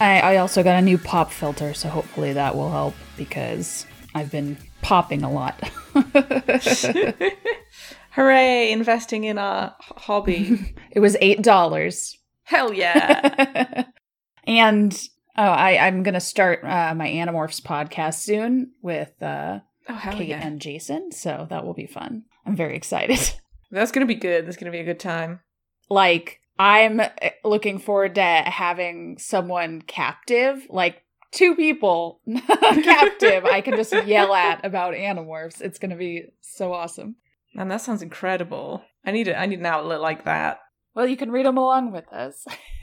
I, I also got a new pop filter, so hopefully that will help because I've been popping a lot. Hooray, investing in a hobby. it was eight dollars. Hell yeah. and oh, I, I'm gonna start uh, my Animorphs podcast soon with uh, Oh, Kate yeah. and Jason, so that will be fun. I'm very excited. That's going to be good. That's going to be a good time. like I'm uh, looking forward to having someone captive, like two people captive. I can just yell at about Animorphs. It's gonna be so awesome. Man, that sounds incredible. I need a, I need an outlet like that. Well, you can read them along with us.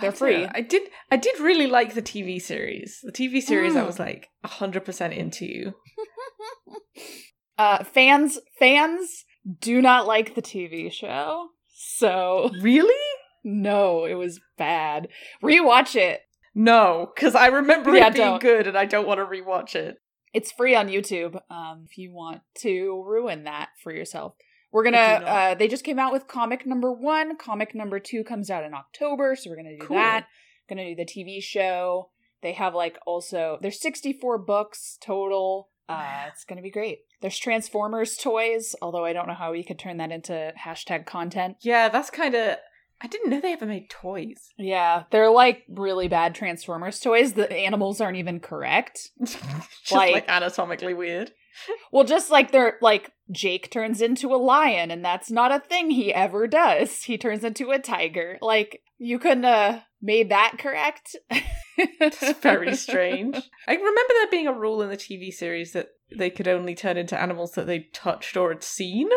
They're free. I did I did really like the TV series. The TV series I Mm. was like 100% into. Uh, fans, fans do not like the TV show, so Really? no, it was bad. Rewatch it. No, cuz I remember Yeah, it being don't. good and I don't want to rewatch it. It's free on YouTube. Um, if you want to ruin that for yourself, we're gonna. I do not. Uh, they just came out with comic number one. Comic number two comes out in October, so we're gonna do Cool. that. Gonna do the TV show. They have like also there's 64 books total. Uh, it's gonna be great. There's Transformers toys, although I don't know how we could turn that into hashtag content. Yeah, that's kind of I didn't know they ever made toys. Yeah, they're like really bad Transformers toys. The animals aren't even correct. Just Like- like, anatomically weird. Well, just like they're like Jake turns into a lion, and that's not a thing he ever does. He turns into a tiger. Like you couldn't have made that correct. It's very strange. I remember there being a rule in the TV series that they could only turn into animals that they touched or had seen.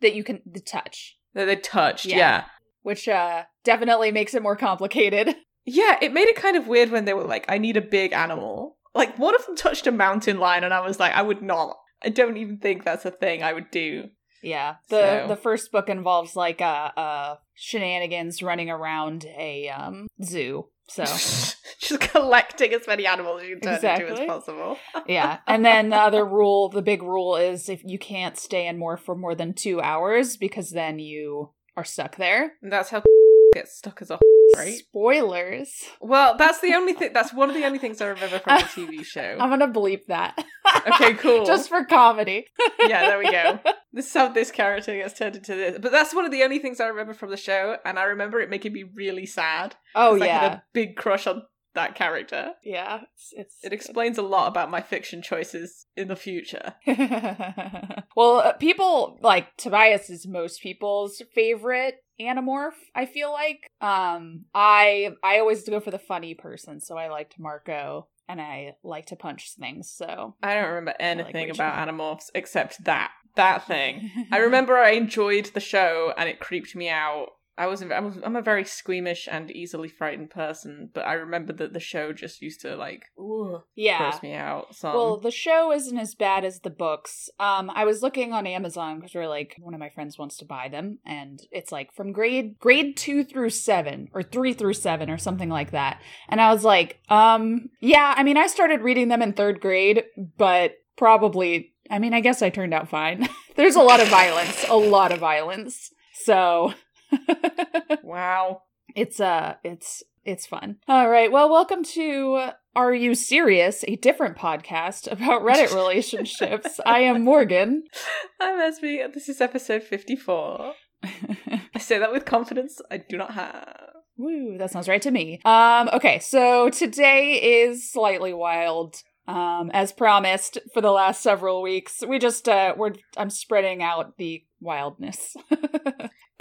that you can the touch, That they touched, Yeah. yeah. which uh definitely makes it more complicated. Yeah, it made it kind of weird when they were like, I need a big animal. Like, one of them touched a mountain lion, and I was like, I would not. I don't even think that's a thing I would do. Yeah, the So- the first book involves like uh uh shenanigans running around a um zoo. So Just collecting as many animals as you can turn into as possible. yeah, and then the other rule, the big rule is if you can't stay in more for more than two hours because then you are stuck there. And that's how gets stuck as a right? Spoilers. Well, that's the only thing. That's one of the only things I remember from the TV show. I'm gonna bleep that. Okay, cool. Just for comedy. yeah, there we go. This is how this character gets turned into this. But that's one of the only things I remember from the show, and I remember it making me really sad. Oh 'cause I had yeah, a big crush on that character. yeah. It's, it's It explains a lot about my fiction choices in the future. well, uh, people like Tobias is most people's favorite animorph. I feel like. Um, I I always go for the funny person, so I liked Marco, and I like to punch things. So I don't remember anything Rachel. about Animorphs except that that thing. I remember I enjoyed the show and it creeped me out. I was, I was I'm a very squeamish and easily frightened person, but I remember that the show just used to like ooh, yeah. gross me out. Some. Well, the show isn't as bad as the books. Um, I was looking on Amazon because we're like one of my friends wants to buy them, and it's like from grade grade two through seven or three through seven or something like that. And I was like, um, yeah. I mean, I started reading them in third grade, but probably. I mean, I guess I turned out fine. There's a lot of violence, a lot of violence. So wow. it's uh it's it's fun. All right. Well, welcome to Are You Serious? A different podcast about Reddit relationships. I am Morgan. I'm Esme, and this is episode 54. I say that with confidence I do not have. Woo, that sounds right to me. Um okay, so today is slightly wild. Um as promised for the last several weeks. We just uh we're I'm spreading out the wildness.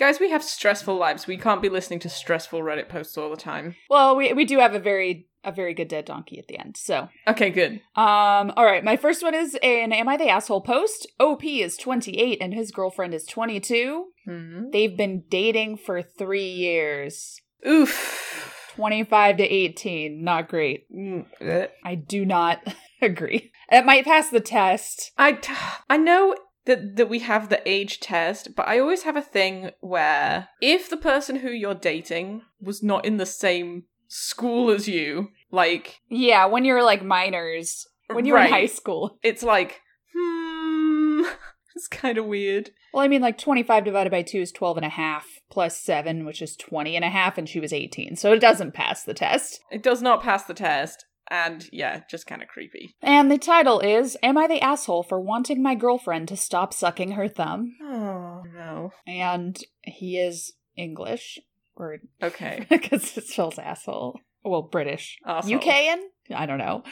Guys, we have stressful lives. We can't be listening to stressful Reddit posts all the time. well, we we do have a very a very good dead donkey at the end. So, Okay, good. Um, all right, my first one is an Am I the Asshole post. OP is 28 and his girlfriend is 22. hmm They've been dating for three years. Oof. 25 to 18. Not great. Mm, eh. I do not agree. It might pass the test. I, t- I know that, that we have the age test, but I always have a thing where if the person who you're dating was not in the same school as you. Like, Yeah, when you're like minors, when you're Right. in high school. it's like, hmm, it's kind of weird. Well, I mean, like 25 divided by 2 is 12 and a half, plus 7, which is 20 and a half, and she was 18. So it doesn't pass the test. It does not pass the test, and yeah, just kind of creepy. And the title is Am I the Asshole for Wanting My Girlfriend to Stop Sucking Her Thumb? Oh no. And he is English, or Okay. because it spells asshole. Well, British. Arsehole. UKan? I don't know.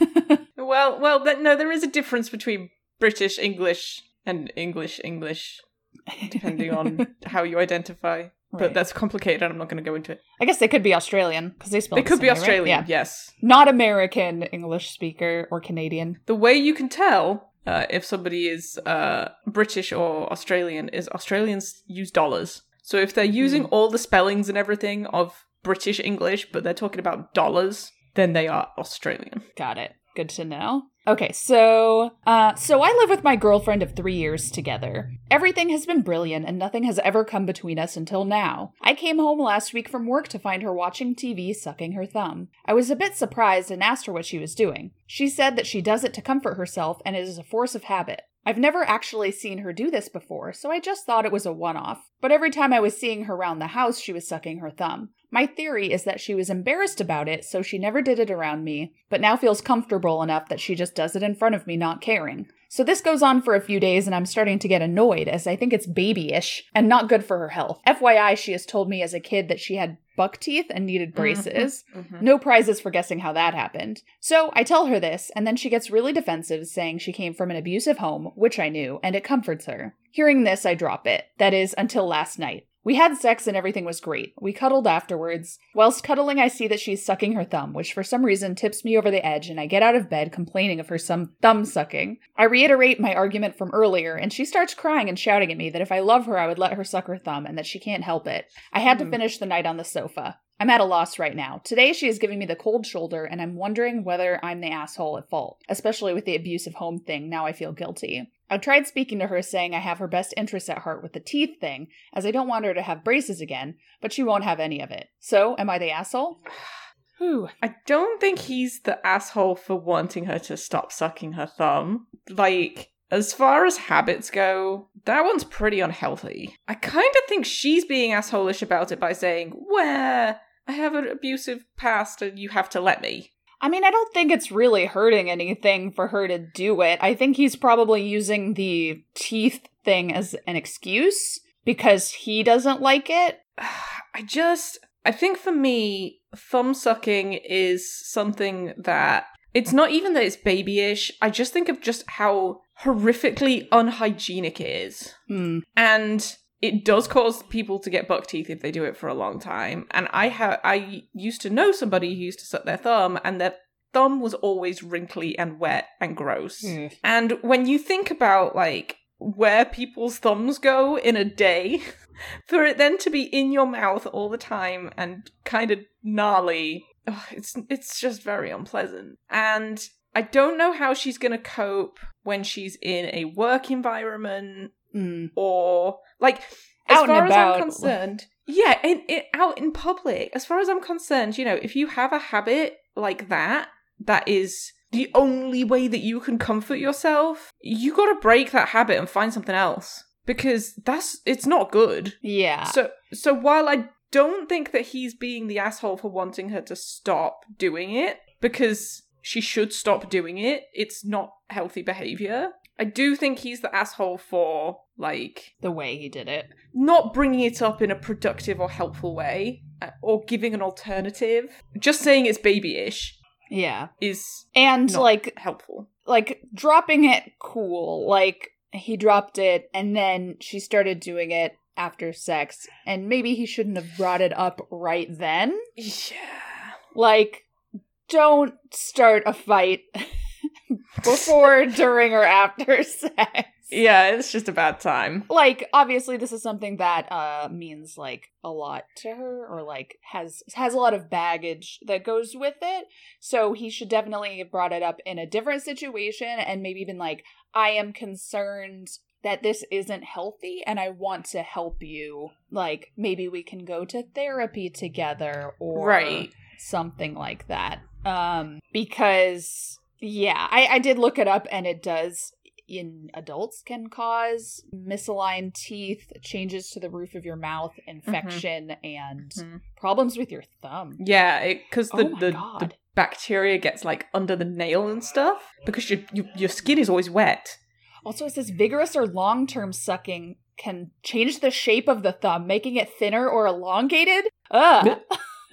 Well, well, th- no, there is a difference between British English and English English, depending on how you identify. But that's complicated. I'm not going to go into it. I guess they could be Australian because they spell They the could be way, right? Australian, Yeah. yes. Not American English speaker or Canadian. The way you can tell uh, if somebody is uh, British or Australian is Australians use dollars. So if they're using all the spellings and everything of British English, but they're talking about dollars, then they are Australian. Got it. Good to know. Okay, so uh so I live with my girlfriend of 3 years together. Everything has been brilliant and nothing has ever come between us until now. I came home last week from work to find her watching TV sucking her thumb. I was a bit surprised and asked her what she was doing. She said that she does it to comfort herself and it is a force of habit. I've never actually seen her do this before, so I just thought it was a one off. But every time I was seeing her around the house, she was sucking her thumb. My theory is that she was embarrassed about it, so she never did it around me, but now feels comfortable enough that she just does it in front of me, not caring. So this goes on for a few days, and I'm starting to get annoyed as I think it's babyish and not good for her health. FYI, she has told me as a kid that she had buck teeth and needed braces. Mhm. No prizes for guessing how that happened. So I tell her this, and then she gets really defensive, saying she came from an abusive home, which I knew, and it comforts her. Hearing this, I drop it. That is, until last night. We had sex and everything was great. We cuddled afterwards. Whilst cuddling, I see that she's sucking her thumb, which for some reason tips me over the edge, and I get out of bed complaining of her some thumb sucking. I reiterate my argument from earlier, and she starts crying and shouting at me that if I love her, I would let her suck her thumb and that she can't help it. I had to Hmm. finish the night on the sofa. I'm at a loss right now. Today, she is giving me the cold shoulder, and I'm wondering whether I'm the asshole at fault, especially with the abusive home thing. Now I feel guilty. I've tried speaking to her, saying I have her best interests at heart with the teeth thing, as I don't want her to have braces again, but she won't have any of it. So, am I the asshole? Whew. I don't think he's the asshole for wanting her to stop sucking her thumb. Like, as far as habits go, that one's pretty unhealthy. I kind of think she's being assholish about it by saying, Where? I have an abusive past and you have to let me. I mean, I don't think it's really hurting anything for her to do it. I think he's probably using the teeth thing as an excuse because he doesn't like it. I just, I think for me, thumb sucking is something that it's not even that it's babyish. I just think of just how horrifically unhygienic it is. Hmm. and it does cause people to get buck teeth if they do it for a long time. And I have I used to know somebody who used to suck their thumb, and their thumb was always wrinkly and wet and gross. Mm. And when you think about like where people's thumbs go in a day, for it then to be in your mouth all the time and kind of gnarly, ugh, it's it's just very unpleasant. And I don't know how she's gonna cope when she's in a work environment Hmm. or like as Out far as. I'm concerned, yeah, in, in, out in public. As far as I'm concerned, you know, if you have a habit like that, that is the only way that you can comfort yourself. You got to break that habit and find something else because that's it's not good. Yeah. So so while I don't think that he's being the asshole for wanting her to stop doing it because she should stop doing it, it's not healthy behavior. I do think he's the asshole for like the way he did it. not bringing it up in a productive or helpful way uh, or giving an alternative. Just saying it's babyish Yeah. is And like helpful. like dropping it cool. Like he dropped it and then she started doing it after sex and maybe he shouldn't have brought it up right then. Yeah. Like don't start a fight before, during or after sex. Yeah, it's just a bad time. Like obviously this is something that uh means like a lot to her or like has has a lot of baggage that goes with it. So he should definitely have brought it up in a different situation and maybe been like I am concerned that this isn't healthy and I want to help you. Like maybe we can go to therapy together or Right. something like that. Um, because yeah, I, I did look it up, and it does in adults can cause misaligned teeth, changes to the roof of your mouth, infection, and Mhm. problems with your thumb. Yeah, because the, oh the, the bacteria gets like under the nail and stuff because your your, your skin is always wet. Also, it says vigorous or long term sucking can change the shape of the thumb, making it thinner or elongated. Ugh.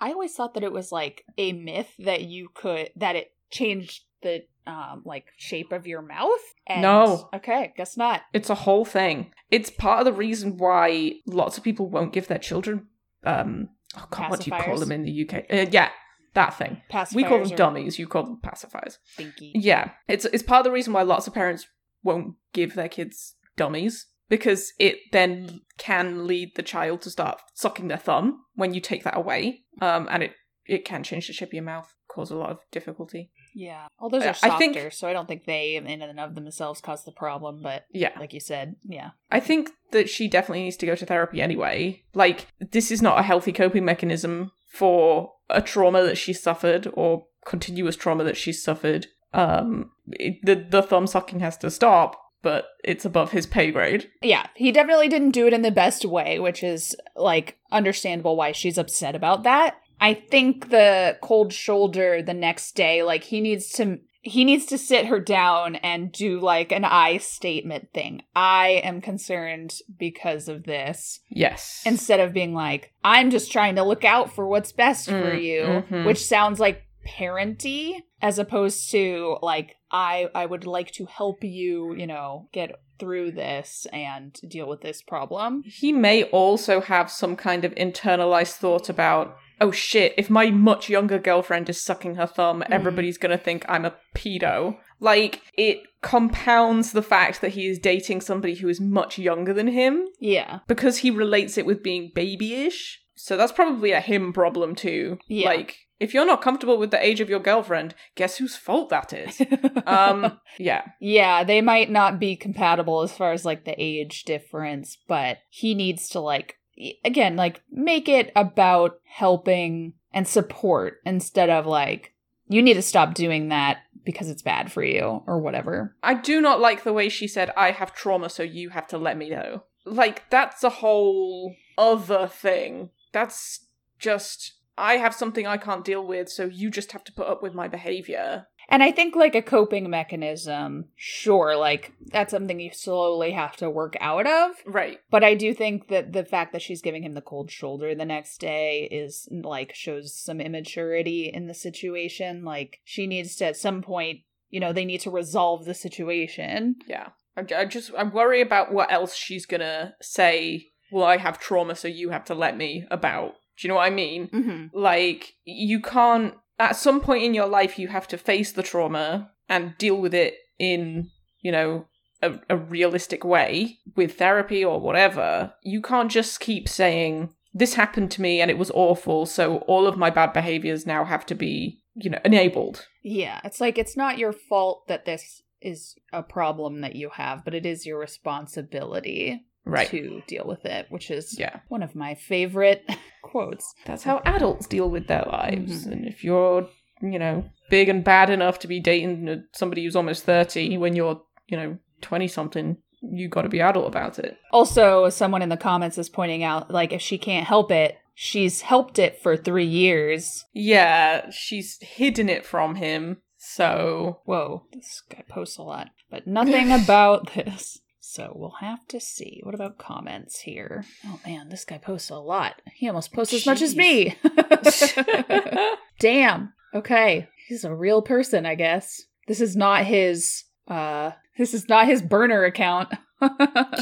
I always thought that it was like a myth that you could that it changed the um like shape of your mouth. And, No. Okay, guess not. It's a whole thing. It's part of the reason why lots of people won't give their children um oh god, what do you call them in the UK? Uh, yeah, that thing. Pacifiers We call them dummies, you call them pacifiers. Stinky. Yeah, it's it's part of the reason why lots of parents won't give their kids dummies because it then can lead the child to start sucking their thumb when you take that away, um, and it it can change the shape of your mouth, cause a lot of difficulty. Yeah. Well, those I- are I softer, think- so I don't think they in and of themselves cause the problem. But Yeah, like you said, yeah. I think that she definitely needs to go to therapy anyway. Like, this is not a healthy coping mechanism for a trauma that she suffered or continuous trauma that she's suffered. Um, it, the the thumb sucking has to stop, but it's above his pay grade. Yeah, he definitely didn't do it in the best way, which is like understandable why she's upset about that. I think the cold shoulder the next day, like he needs to he needs to sit her down and do like an I statement thing. I am concerned because of this Yes. instead of being like I'm just trying to look out for what's best for Mm, you, mhm. which sounds like parenty as opposed to like I I would like to help you, you know, get through this and deal with this problem. he may also have some kind of internalized thought about, oh shit, if my much younger girlfriend is sucking her thumb, Mm. everybody's gonna think I'm a pedo. Like, it compounds the fact that he is dating somebody who is much younger than him Yeah. because he relates it with being babyish. So that's probably a him problem too. Yeah. Like, if you're not comfortable with the age of your girlfriend, guess whose fault that is? um, yeah. yeah, they might not be compatible as far as like the age difference, but he needs to like again, like make it about helping and support instead of like you need to stop doing that because it's bad for you or whatever. I do not like the way she said, I have trauma, so you have to let me know. Like, that's a whole other thing. That's just, I have something I can't deal with, so you just have to put up with my behavior. And I think like a coping mechanism, sure, like that's something you slowly have to work out of. Right. But I do think that the fact that she's giving him the cold shoulder the next day is like shows some immaturity in the situation. Like she needs to at some point, you know, they need to resolve the situation. Yeah. I, I just, I worry about what else she's gonna say, well, I have trauma, so you have to let me about. Do you know what I mean? Mm-hmm. Like, you can't, at some point in your life, you have to face the trauma and deal with it in, you know, a, a realistic way with therapy or whatever. You can't just keep saying, this happened to me and it was awful, so all of my bad behaviors now have to be, you know, enabled. Yeah, it's like it's not your fault that this is a problem that you have, but it is your responsibility Right. to deal with it, which is Yeah. one of my favorite quotes. That's how adults deal with their lives. Mhm. And if you're, you know, big and bad enough to be dating somebody who's almost 30 when you're, you know, 20 something, you got to be adult about it. Also, someone in the comments is pointing out, like, if she can't help it, she's helped it for three years. Yeah, she's hidden it from him. So, Whoa, this guy posts a lot, but nothing about this. So we'll have to see. What about comments here? Oh man, this guy posts a lot. He almost posts as much as me. Damn. Okay. He's a real person, I guess. This is not his uh this is not his burner account.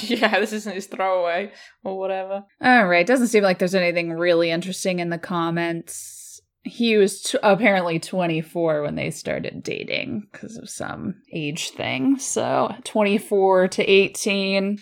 yeah, this isn't his throwaway or whatever. All right, doesn't seem like there's anything really interesting in the comments. He was t- apparently 24 when they started dating because of some age thing. So 24 to 18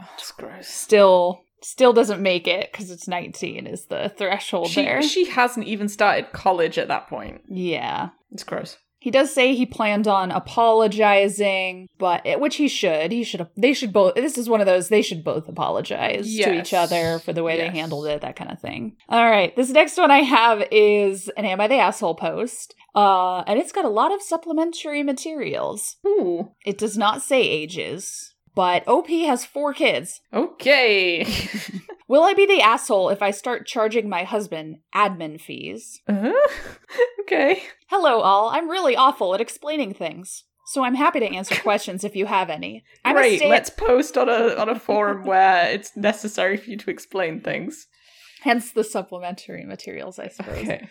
Oh, it's gross. still still doesn't make it because it's 19 is the threshold She, there. she hasn't even started college at that point. yeah. It's gross. He does say he planned on apologizing, but which he should. He should. They should both. This is one of those. They should both apologize to each other for the way Yes. they handled it, that kind of thing. All right, this next one I have is an "Am I the Asshole?" post, uh, and it's got a lot of supplementary materials. Ooh. It does not say ages, but OP has four kids. Okay. Will I be the asshole if I start charging my husband admin fees? uh Okay. Hello, all. I'm really awful at explaining things. So I'm happy to answer questions if you have any. I'm Great. stay- Let's post on a on a forum where it's necessary for you to explain things. Hence the supplementary materials, I suppose. Okay.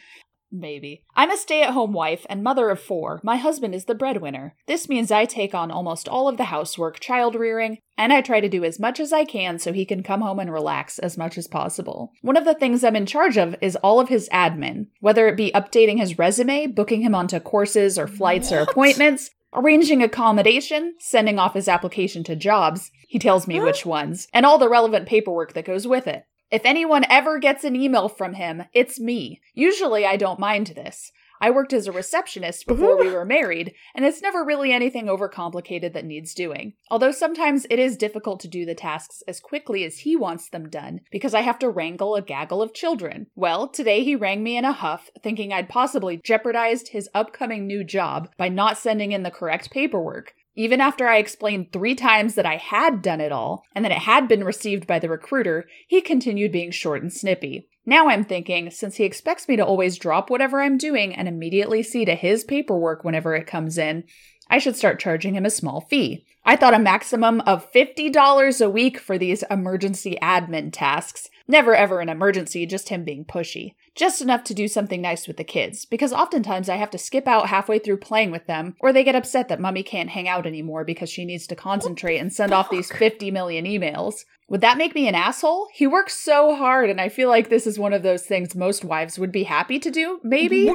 Maybe. I'm a stay at home wife and mother of four. My husband is the breadwinner. This means I take on almost all of the housework, child rearing, and I try to do as much as I can so he can come home and relax as much as possible. One of the things I'm in charge of is all of his admin, whether it be updating his resume, booking him onto courses or flights or appointments, arranging accommodation, sending off his application to jobs. He tells me Huh? which ones, and all the relevant paperwork that goes with it. If anyone ever gets an email from him, it's me. Usually I don't mind this. I worked as a receptionist before we were married, and it's never really anything overcomplicated that needs doing. Although sometimes it is difficult to do the tasks as quickly as he wants them done, because I have to wrangle a gaggle of children. Well, today he rang me in a huff, thinking I'd possibly jeopardized his upcoming new job by not sending in the correct paperwork. Even after I explained three times that I had done it all and that it had been received by the recruiter, he continued being short and snippy. Now I'm thinking, since he expects me to always drop whatever I'm doing and immediately see to his paperwork whenever it comes in, I should start charging him a small fee. I thought a maximum of $50 a week for these emergency admin tasks. Never ever an emergency, just him being pushy. Just enough to do something nice with the kids, because oftentimes I have to skip out halfway through playing with them, or they get upset that mummy can't hang out anymore because she needs to concentrate and send off these 50 million emails. Would that make me an asshole? He works so hard, and I feel like this is one of those things most wives would be happy to do, maybe?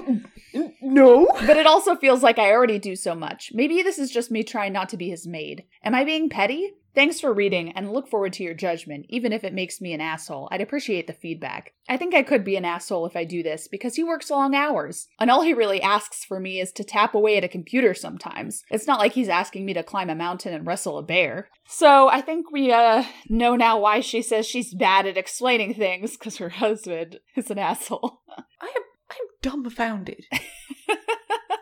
No. But it also feels like I already do so much. Maybe this is just me trying not to be his maid. Am I being petty? Thanks for reading and look forward to your judgment, even if it makes me an asshole. I'd appreciate the feedback. I think I could be an asshole if I do this because he works long hours. And all he really asks for me is to tap away at a computer sometimes. It's not like he's asking me to climb a mountain and wrestle a bear. So I think we uh know now why she says she's bad at explaining things because her husband is an asshole. I am I'm dumbfounded.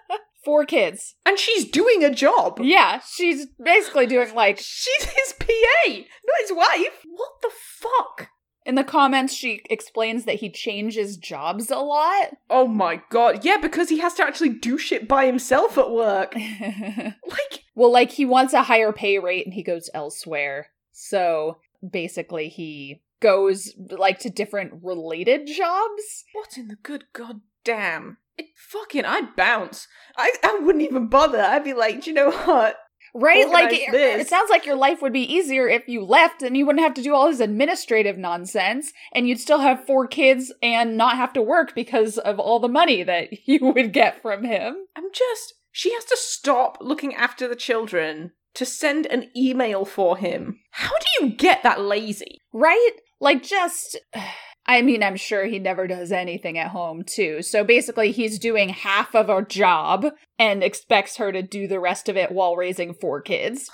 Four kids. And she's doing a job. Yeah, she's basically doing like She's his PA, not his wife. What the fuck? in the comments she explains that he changes jobs a lot. Oh my god. Yeah, because he has to actually do shit by himself at work. Like, well, like he wants a higher pay rate and he goes elsewhere. So basically he goes like to different related jobs. what in the good goddamn? It fucking, I'd bounce. I, I wouldn't even bother. I'd be like, do you know what? Right? Like it, this. it sounds like your life would be easier if you left and you wouldn't have to do all this administrative nonsense and you'd still have four kids and not have to work because of all the money that you would get from him. I'm just, she has to stop looking after the children to send an email for him. How do you get that lazy? Right? Like, just. I mean, I'm sure he never does anything at home, too. So basically, he's doing half of a job and expects her to do the rest of it while raising four kids.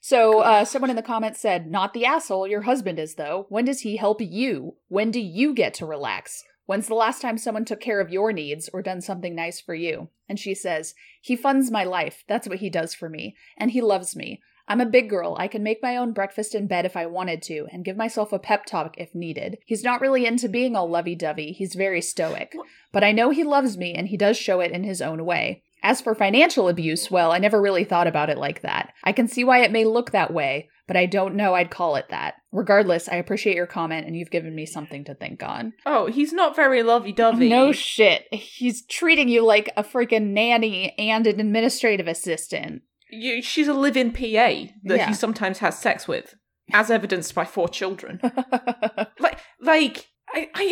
So, uh, someone in the comments said, Not the asshole your husband is, though. When does he help you? When do you get to relax? When's the last time someone took care of your needs or done something nice for you? And she says, He funds my life. That's what he does for me. And he loves me. I'm a big girl. I can make my own breakfast in bed if I wanted to and give myself a pep talk if needed. He's not really into being all lovey dovey. He's very stoic. But I know he loves me and he does show it in his own way. As for financial abuse, well, I never really thought about it like that. I can see why it may look that way, but I don't know I'd call it that. Regardless, I appreciate your comment and you've given me something to think on. Oh, he's not very lovey dovey. No shit. He's treating you like a freaking nanny and an administrative assistant. You, she's a live in PA that Yeah. he sometimes has sex with, as evidenced by four children. like, like I, I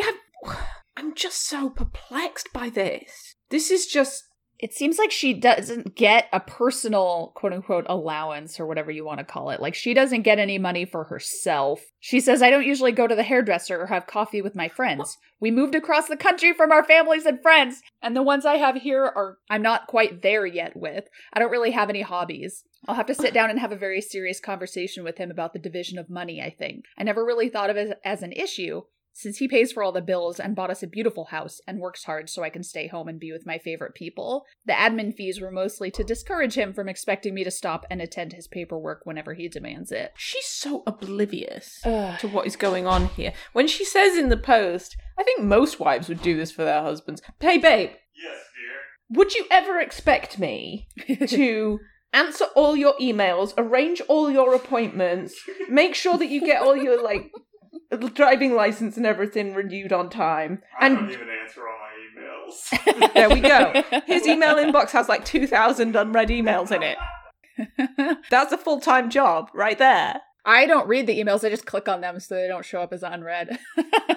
have, I'm just so perplexed by this. This is just it seems like she doesn't get a personal quote unquote allowance or whatever you want to call it. Like she doesn't get any money for herself. She says, I don't usually go to the hairdresser or have coffee with my friends. We moved across the country from our families and friends, and the ones I have here are I'm not quite there yet with. I don't really have any hobbies. I'll have to sit down and have a very serious conversation with him about the division of money, I think. I never really thought of it as an issue, since he pays for all the bills and bought us a beautiful house and works hard so I can stay home and be with my favorite people, the admin fees were mostly to discourage him from expecting me to stop and attend his paperwork whenever he demands it. She's so oblivious Ugh. to what is going on here. When she says in the post, I think most wives would do this for their husbands. Hey, babe, Yes, dear. would you ever expect me to answer all your emails, arrange all your appointments, make sure that you get all your like driving license and everything renewed on time? I don't And even answer all my emails. there we go. His email inbox has like 2,000 unread emails in it. That's a full time job right there. I don't read the emails, I just click on them so they don't show up as unread.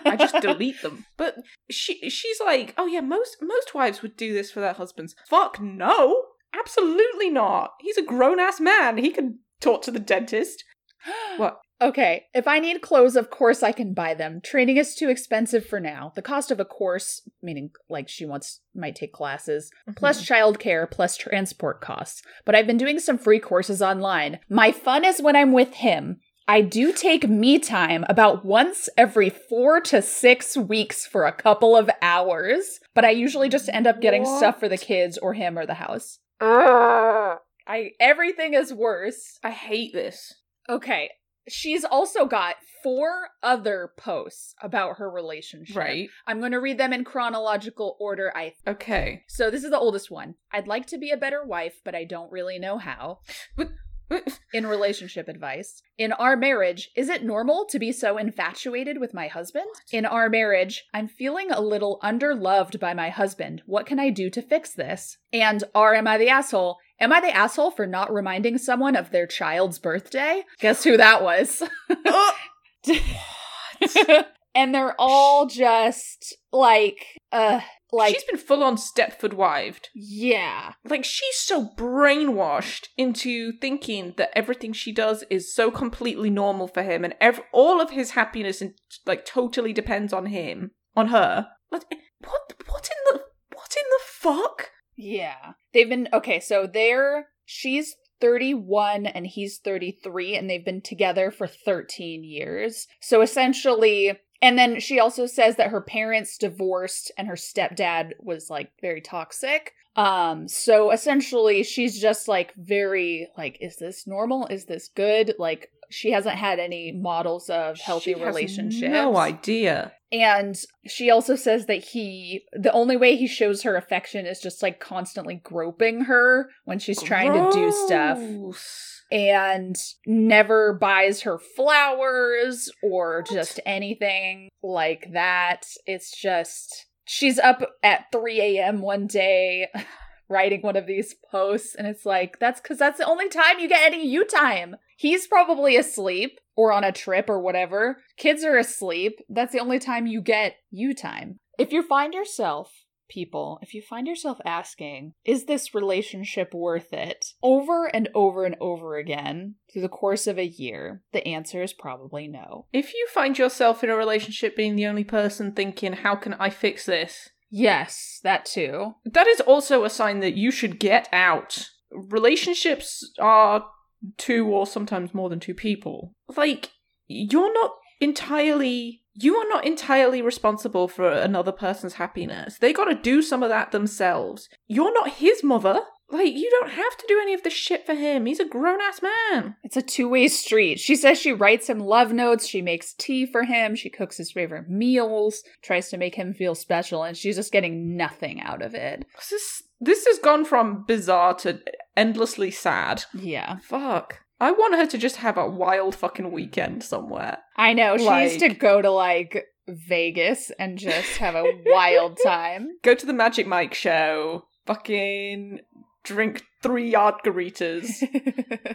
I just delete them. But she she's like, oh yeah, most most wives would do this for their husbands. Fuck no, absolutely not. He's a grown ass man. He can talk to the dentist. What? Okay, if I need clothes, of course I can buy them. Training is too expensive for now. The cost of a course, meaning like she wants might take classes, mm-hmm. plus childcare, plus transport costs. But I've been doing some free courses online. My fun is when I'm with him. I do take me time about once every four to six weeks for a couple of hours, but I usually just end up getting What? stuff for the kids or him or the house. Ugh. I everything is worse. I hate this. Okay. She's also got four other posts about her relationship. Right. I'm going to read them in chronological order. I Okay. so this is the oldest one. I'd like to be a better wife, but I don't really know how. In relationship advice. In our marriage, is it normal to be so infatuated with my husband? In our marriage, I'm feeling a little underloved by my husband. What can I do to fix this? And R am I the asshole? Am I the asshole for not reminding someone of their child's birthday? Guess who that was? and they're all just like uh like she's been full on Stepford wived. yeah. Like she's so brainwashed into thinking that everything she does is so completely normal for him, and ev- all of his happiness and like totally depends on him, on her. Like, what? What in the? What in the fuck? Yeah. They've been okay, so they're she's 31 and he's 33 and they've been together for 13 years. So essentially and then she also says that her parents divorced and her stepdad was like very toxic. Um so essentially she's just like very like is this normal? Is this good? Like she hasn't had any models of healthy relationships. No idea. And she also says that he, the only way he shows her affection is just like constantly groping her when she's trying to do stuff and never buys her flowers or just anything like that. It's just, she's up at 3 a.m. one day writing one of these posts and it's like, that's because that's the only time you get any you time. He's probably asleep or on a trip or whatever. Kids are asleep. That's the only time you get you time. If you find yourself, people, if you find yourself asking, is this relationship worth it? Over and over and over again through the course of a year, the answer is probably no. If you find yourself in a relationship being the only person thinking, "How can I fix this?" Yes, that too. That is also a sign that you should get out. Relationships are two or sometimes more than two people. Like, you're not entirely. You are not entirely responsible for another person's happiness. They gotta do some of that themselves. You're not his mother. Like, you don't have to do any of this shit for him. He's a grown ass man. It's a two way street. She says she writes him love notes, she makes tea for him, she cooks his favorite meals, tries to make him feel special, and she's just getting nothing out of it. This, is, this has gone from bizarre to endlessly sad. Yeah. Fuck. I want her to just have a wild fucking weekend somewhere. I know. She needs to go to like Vegas and just have a wild time. Go to the Magic Mike show. Fucking drink three margaritas,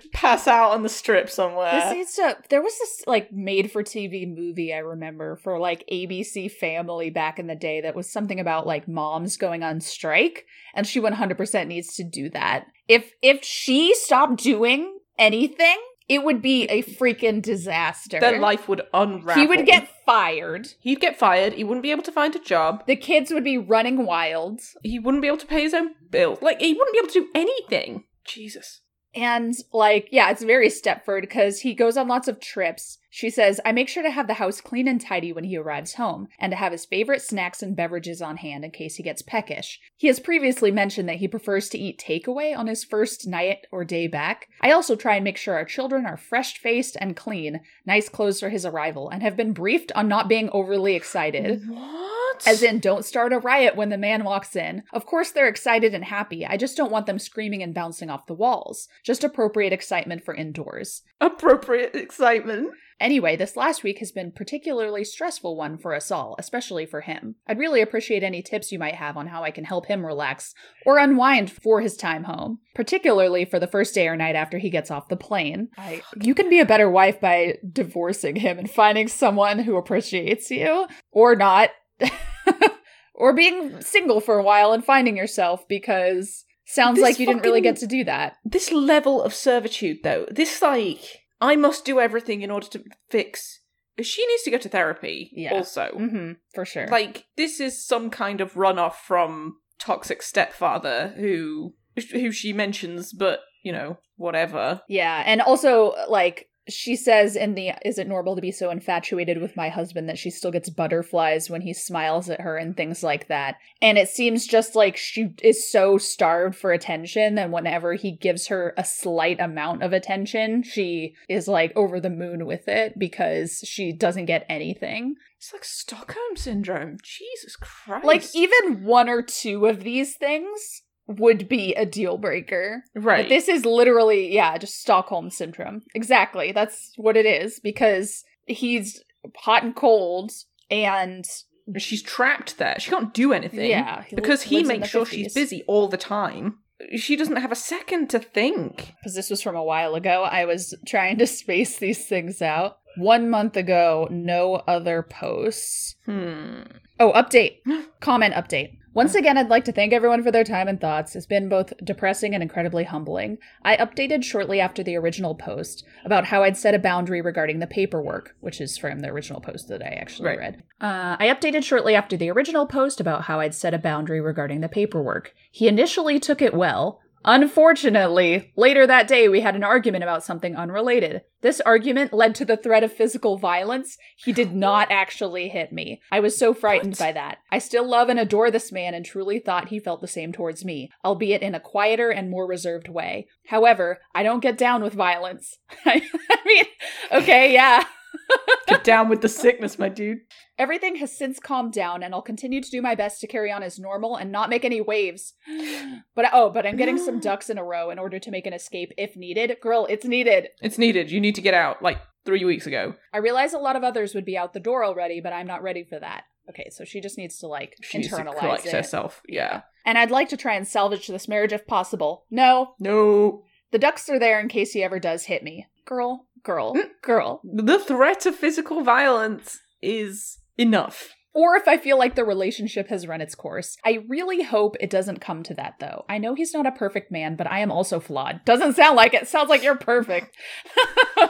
pass out on the strip somewhere. This needs to. There was this like made for TV movie I remember for like ABC Family back in the day that was something about like moms going on strike, and she 100% needs to do that. If if she stopped doing anything, it would be a freaking disaster. Their life would unravel. he would get fired. He'd get fired. He wouldn't be able to find a job. The kids would be running wild. He wouldn't be able to pay his own bills. Like he wouldn't be able to do anything. Jesus. And like, yeah, it's very Stepford because he goes on lots of trips. She says, I make sure to have the house clean and tidy when he arrives home, and to have his favorite snacks and beverages on hand in case he gets peckish. He has previously mentioned that he prefers to eat takeaway on his first night or day back. I also try and make sure our children are fresh faced and clean, nice clothes for his arrival, and have been briefed on not being overly excited. What? As in, don't start a riot when the man walks in. Of course, they're excited and happy. I just don't want them screaming and bouncing off the walls. Just appropriate excitement for indoors. appropriate excitement. Anyway, this last week has been particularly stressful one for us all, especially for him. I'd really appreciate any tips you might have on how I can help him relax or unwind for his time home, particularly for the first day or night after he gets off the plane. I, you can be a better wife by divorcing him and finding someone who appreciates you, or not. or being single for a while and finding yourself because sounds This like you didn't really get to do that. This level of servitude, though, this like I must do everything in order to fix. She needs to go to therapy. Yeah. Also, hmm for sure. like this is some kind of runoff from toxic stepfather who who she mentions, but you know whatever. Yeah, and also like she says in the is it normal to be so infatuated with my husband that she still gets butterflies when he smiles at her and things like that. And it seems just like she is so starved for attention that whenever he gives her a slight amount of attention, she is like over the moon with it because she doesn't get anything. It's like Stockholm syndrome. Jesus Christ! Like even one or two of these things would be a deal breaker. right. But this is literally, yeah, just Stockholm syndrome. Exactly. That's what it is because he's hot and cold and She's trapped there. She can't do anything. yeah, he because li- he makes sure she's busy all the time. She doesn't have a second to think. Because this was from a while ago. I was trying to space these things out. One month ago, no other posts. Hmm. Oh, update. Comment update. Once again, I'd like to thank everyone for their time and thoughts. It's been both depressing and incredibly humbling. I updated shortly after the original post about how I'd set a boundary regarding the paperwork, which is from the original post that I actually Right. read. Uh, I updated shortly after the original post about how I'd set a boundary regarding the paperwork. He initially took it well. Unfortunately, later that day we had an argument about something unrelated. This argument led to the threat of physical violence. He did not actually hit me. I was so frightened What? by that. I still love and adore this man and truly thought he felt the same towards me, albeit in a quieter and more reserved way. However, I don't get down with violence. I mean, okay, yeah. Get down with the sickness, my dude. Everything has since calmed down, and I'll continue to do my best to carry on as normal and not make any waves. But oh, but I'm getting some ducks in a row in order to make an escape if needed. Girl, it's needed. It's needed. You need to get out like three weeks ago. I realize a lot of others would be out the door already, but I'm not ready for that. Okay, so she just needs to like She to internalize it. herself. Yeah. And I'd like to try and salvage this marriage if possible. No, No. the ducks are there in case he ever does hit me. Girl, girl, Mm. girl. The threat of physical violence is enough. Or if I feel like the relationship has run its course. I really hope it doesn't come to that, though. I know he's not a perfect man, but I am also flawed. Doesn't sound like it. Sounds like you're perfect.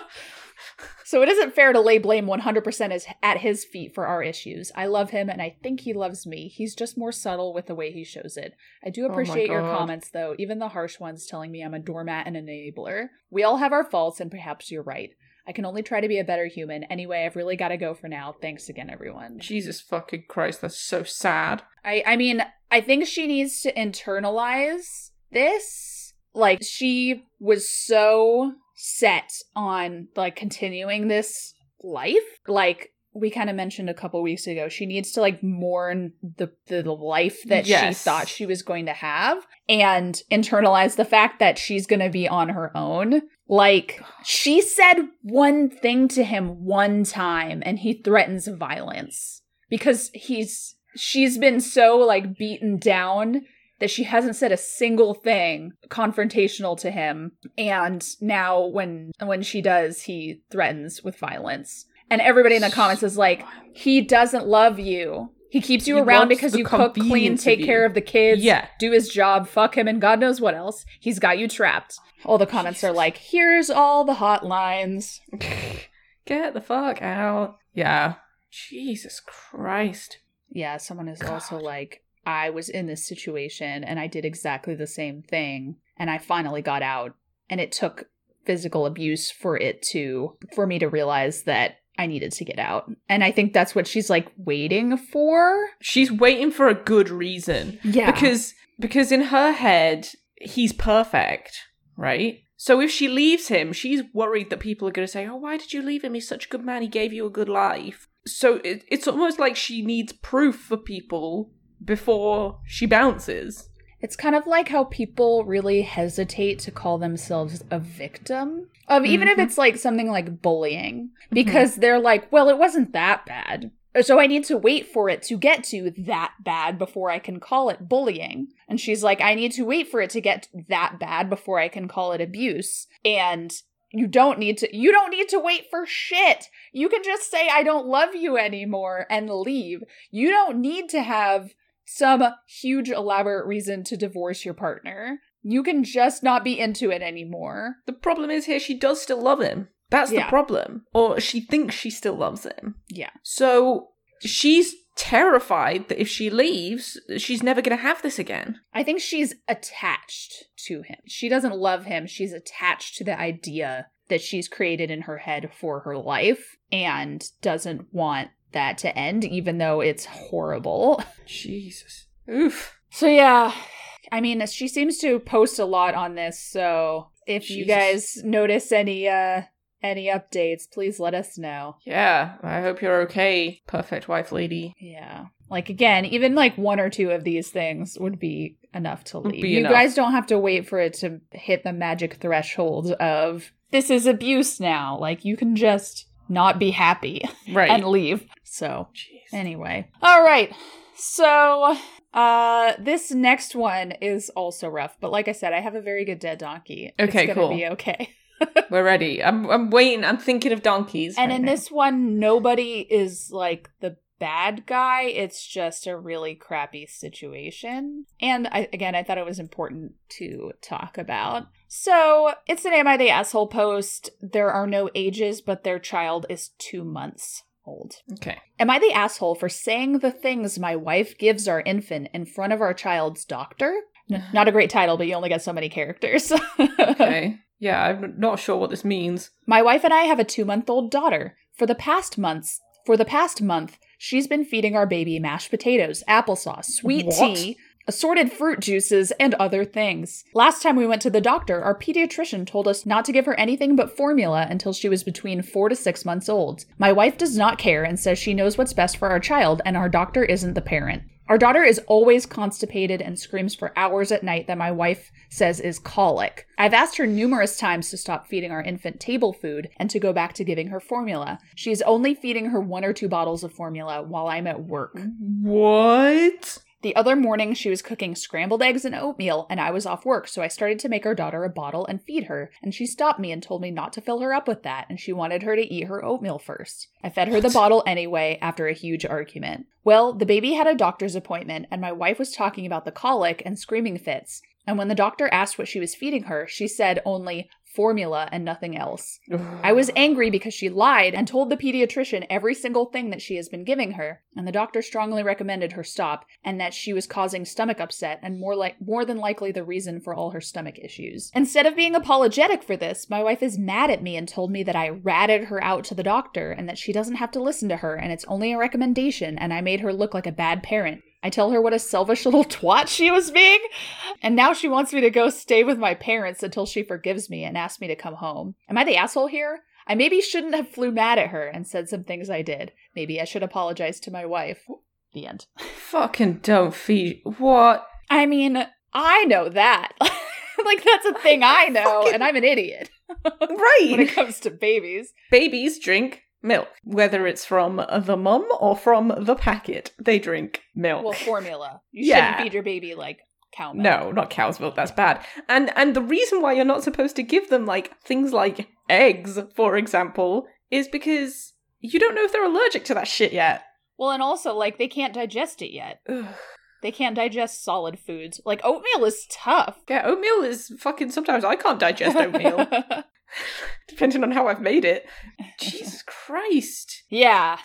so it isn't fair to lay blame 100% as, at his feet for our issues. I love him, and I think he loves me. He's just more subtle with the way he shows it. I do Oh appreciate your comments, though, even the harsh ones telling me I'm a doormat and enabler. We all have our faults, and perhaps you're right. I can only try to be a better human. Anyway, I've really got to go for now. Thanks again, everyone. Jesus fucking Christ, that's so sad. I I mean, I think she needs to internalize this. Like she was so set on like continuing this life. Like we kind of mentioned a couple weeks ago, she needs to like mourn the the, life that Yes. she thought she was going to have and internalize the fact that she's going to be on her own. Like she said one thing to him one time and he threatens violence because he's she's been so like beaten down that she hasn't said a single thing confrontational to him. And now when when she does he threatens with violence. And everybody in the comments is like he doesn't love you. He keeps you He around because you cook clean take care of the kids Yeah. do his job fuck him and god knows what else. He's got you trapped. All the comments are like here's all the hotlines. Get the fuck out. Yeah. Jesus Christ. Yeah, someone is also like, I was in this situation and I did exactly the same thing and I finally got out. And it took physical abuse for it to, for me to realize that I needed to get out. And I think that's what she's like waiting for. She's waiting for a good reason. Yeah. Because because in her head, he's perfect, right? So if she leaves him, she's worried that people are going to say, "Oh, why did you leave him? He's such a good man. He gave you a good life." So it, it's almost like she needs proof for people before she bounces. It's kind of like how people really hesitate to call themselves a victim of even if Mhm. it's like something like bullying because they're like, well, it wasn't that bad. So I need to wait for it to get to that bad before I can call it bullying. And she's like, I need to wait for it to get that bad before I can call it abuse. And you don't need to you don't need to wait for shit. You can just say I don't love you anymore and leave. You don't need to have some huge elaborate reason to divorce your partner. You can just not be into it anymore. The problem is here she does still love him. That's the problem. Or she thinks she still loves him. Yeah. So she's terrified that if she leaves, she's never going to have this again. I think she's attached to him. She doesn't love him. She's attached to the idea that she's created in her head for her life and doesn't want that to end, even though it's horrible. Jesus. Oof. So, yeah, I mean, she seems to post a lot on this. So, if you guys notice any, uh, any updates, please let us know. Yeah, I hope you're okay, perfect wife lady. Yeah. Like again, even like one or two of these things would be enough to leave. You enough. guys don't have to wait for it to hit the magic threshold of this is abuse now. Like you can just not be happy Right. and leave. So, Jeez. anyway. All right. So, uh this next one is also rough, but like I said, I have a very good dead donkey. Okay, it's cool. be okay. We're ready. I'm I'm waiting. I'm thinking of donkeys. And right in now. this one, nobody is like the bad guy. It's just a really crappy situation. And I, again, I thought it was important to talk about. So it's an Am I the Asshole post. There are no ages, but their child is two months old. Okay. Am I the asshole for saying the things my wife gives our infant in front of our child's doctor? Not a great title, but you only get so many characters. Okay. yeah, I'm not sure what this means. My wife and I have a two month old daughter. For the past months, for the past month, she's been feeding our baby mashed potatoes, applesauce, sweet What? tea, assorted fruit juices, and other things. Last time we went to the doctor, our pediatrician told us not to give her anything but formula until she was between four to six months old. My wife does not care and says she knows what's best for our child, and our doctor isn't the parent. Our daughter is always constipated and screams for hours at night that my wife says is colic. I've asked her numerous times to stop feeding our infant table food and to go back to giving her formula. She's only feeding her one or two bottles of formula while I'm at work. What? The other morning, she was cooking scrambled eggs and oatmeal, and I was off work, so I started to make our daughter a bottle and feed her, and she stopped me and told me not to fill her up with that, and she wanted her to eat her oatmeal first. I fed her the bottle anyway after a huge argument. Well, the baby had a doctor's appointment, and my wife was talking about the colic and screaming fits. And when the doctor asked what she was feeding her, she said only formula and nothing else. I was angry because she lied and told the pediatrician every single thing that she has been giving her, and the doctor strongly recommended her stop and that she was causing stomach upset and more like more than likely the reason for all her stomach issues. Instead of being apologetic for this, my wife is mad at me and told me that I ratted her out to the doctor and that she doesn't have to listen to her and it's only a recommendation and I made her look like a bad parent. I tell her what a selfish little twat she was being, and now she wants me to go stay with my parents until she forgives me and asks me to come home. Am I the asshole here? I maybe shouldn't have flew mad at her and said some things I did. Maybe I should apologize to my wife. The end. Fucking don't feed. What? I mean, I know that. like that's a thing I know, Fucking- and I'm an idiot right. when it comes to babies. Babies drink milk, whether it's from the mum or from the packet. They drink milk. Well, formula. You Yeah. shouldn't feed your baby like cow milk. No, not cow's milk. That's bad. And and the reason why you're not supposed to give them like things like eggs, for example, is because you don't know if they're allergic to that shit yet. Well, and also like they can't digest it yet. Ugh. They can't digest solid foods. Like oatmeal is tough. Yeah, oatmeal is fucking. Sometimes I can't digest oatmeal, depending on how I've made it. Jesus Christ. yeah.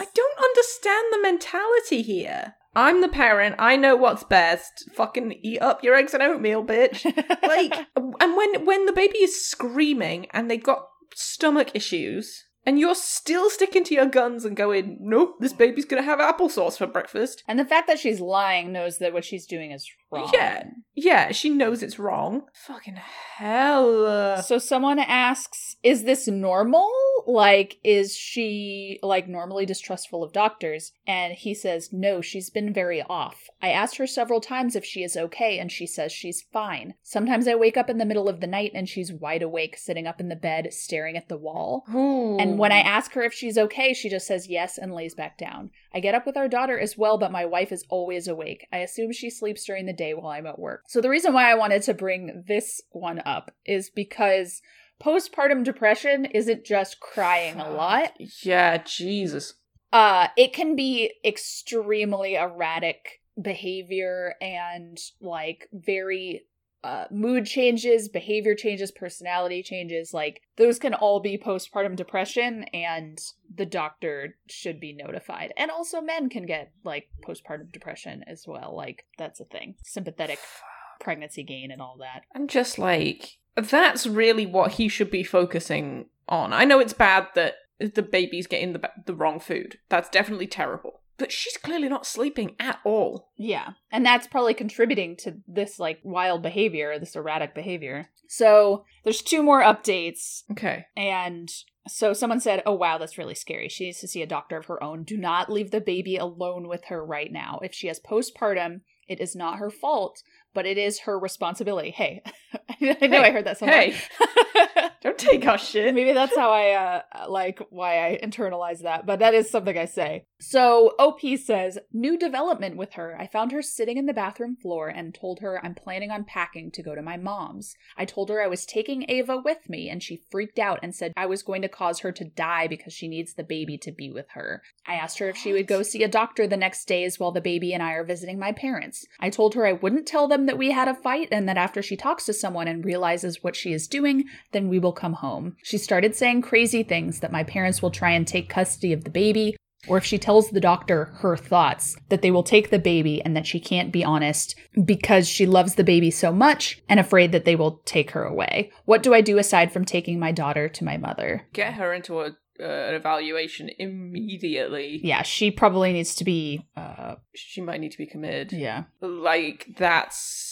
I don't understand the mentality here. I'm the parent. I know what's best. Fucking eat up your eggs and oatmeal, bitch. Like, and when when the baby is screaming and they've got stomach issues, and you're still sticking to your guns and going, nope, this baby's gonna have applesauce for breakfast. and the fact that she's lying knows that what she's doing is wrong. Yeah, yeah, she knows it's wrong. Fucking hell. So someone asks, is this normal? Like, is she like normally distrustful of doctors? And he says, no, she's been very off. I asked her several times if she is okay, and she says she's fine. Sometimes I wake up in the middle of the night and she's wide awake, sitting up in the bed, staring at the wall. Ooh. And when I hmm. ask her if she's okay, she just says yes and lays back down. I get up with our daughter as well, but my wife is always awake. I assume she sleeps during the day while I'm at work. So the reason why I wanted to bring this one up is because postpartum depression isn't just crying a lot. Yeah, Jesus. Uh it can be extremely erratic behavior and like very uh, mood changes, behavior changes, personality changes, like those can all be postpartum depression, and the doctor should be notified. And also, men can get like postpartum depression as well. Like, that's a thing. Sympathetic pregnancy gain and all that. I'm just like, that's really what he should be focusing on. I know it's bad that the baby's getting the, the wrong food. That's definitely terrible. But she's clearly not sleeping at all. Yeah. And that's probably contributing to this like wild behavior, this erratic behavior. So there's two more updates Okay. And so someone said, Oh, wow, that's really scary. She needs to see a doctor of her own. Do not leave the baby alone with her right now. If she has postpartum, it is not her fault, but it is her responsibility. Hey, I know Hey, I heard that somewhere. Hey, don't take our shit. Maybe that's how I uh like why I internalize that, but that is something I say. So OP says, new development with her. I found her sitting in the bathroom floor and told her I'm planning on packing to go to my mom's. I told her I was taking Ava with me and she freaked out and said I was going to cause her to die because she needs the baby to be with her. I asked her if she would go see a doctor the next days while the baby and I are visiting my parents. I told her I wouldn't tell them that we had a fight and that after she talks to someone and realizes what she is doing, then we will come home. She started saying crazy things that my parents will try and take custody of the baby, or if she tells the doctor her thoughts, that they will take the baby and that she can't be honest because she loves the baby so much and afraid that they will take her away. What do I do aside from taking my daughter to my mother? Get her into a, uh, an evaluation immediately. Yeah, she probably needs to be, uh, She might need to be committed. yeah. Like, that's.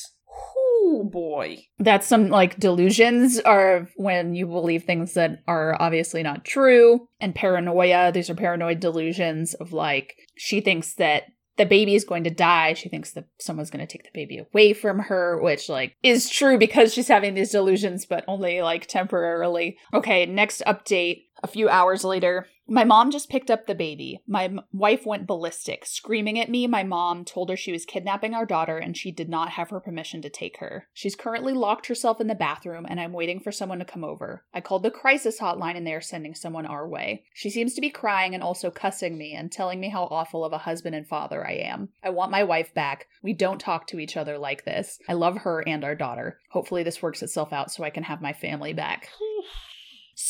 Oh boy. That's some like delusions are when you believe things that are obviously not true. And paranoia, these are paranoid delusions of like, she thinks that the baby is going to die. She thinks that someone's going to take the baby away from her, which like is true because she's having these delusions, but only like temporarily. Okay, next update. A few hours later, my mom just picked up the baby. My m- wife went ballistic, screaming at me. My mom told her she was kidnapping our daughter and she did not have her permission to take her. She's currently locked herself in the bathroom and I'm waiting for someone to come over. I called the crisis hotline and they are sending someone our way. She seems to be crying and also cussing me and telling me how awful of a husband and father I am. I want my wife back. We don't talk to each other like this. I love her and our daughter. Hopefully, this works itself out so I can have my family back.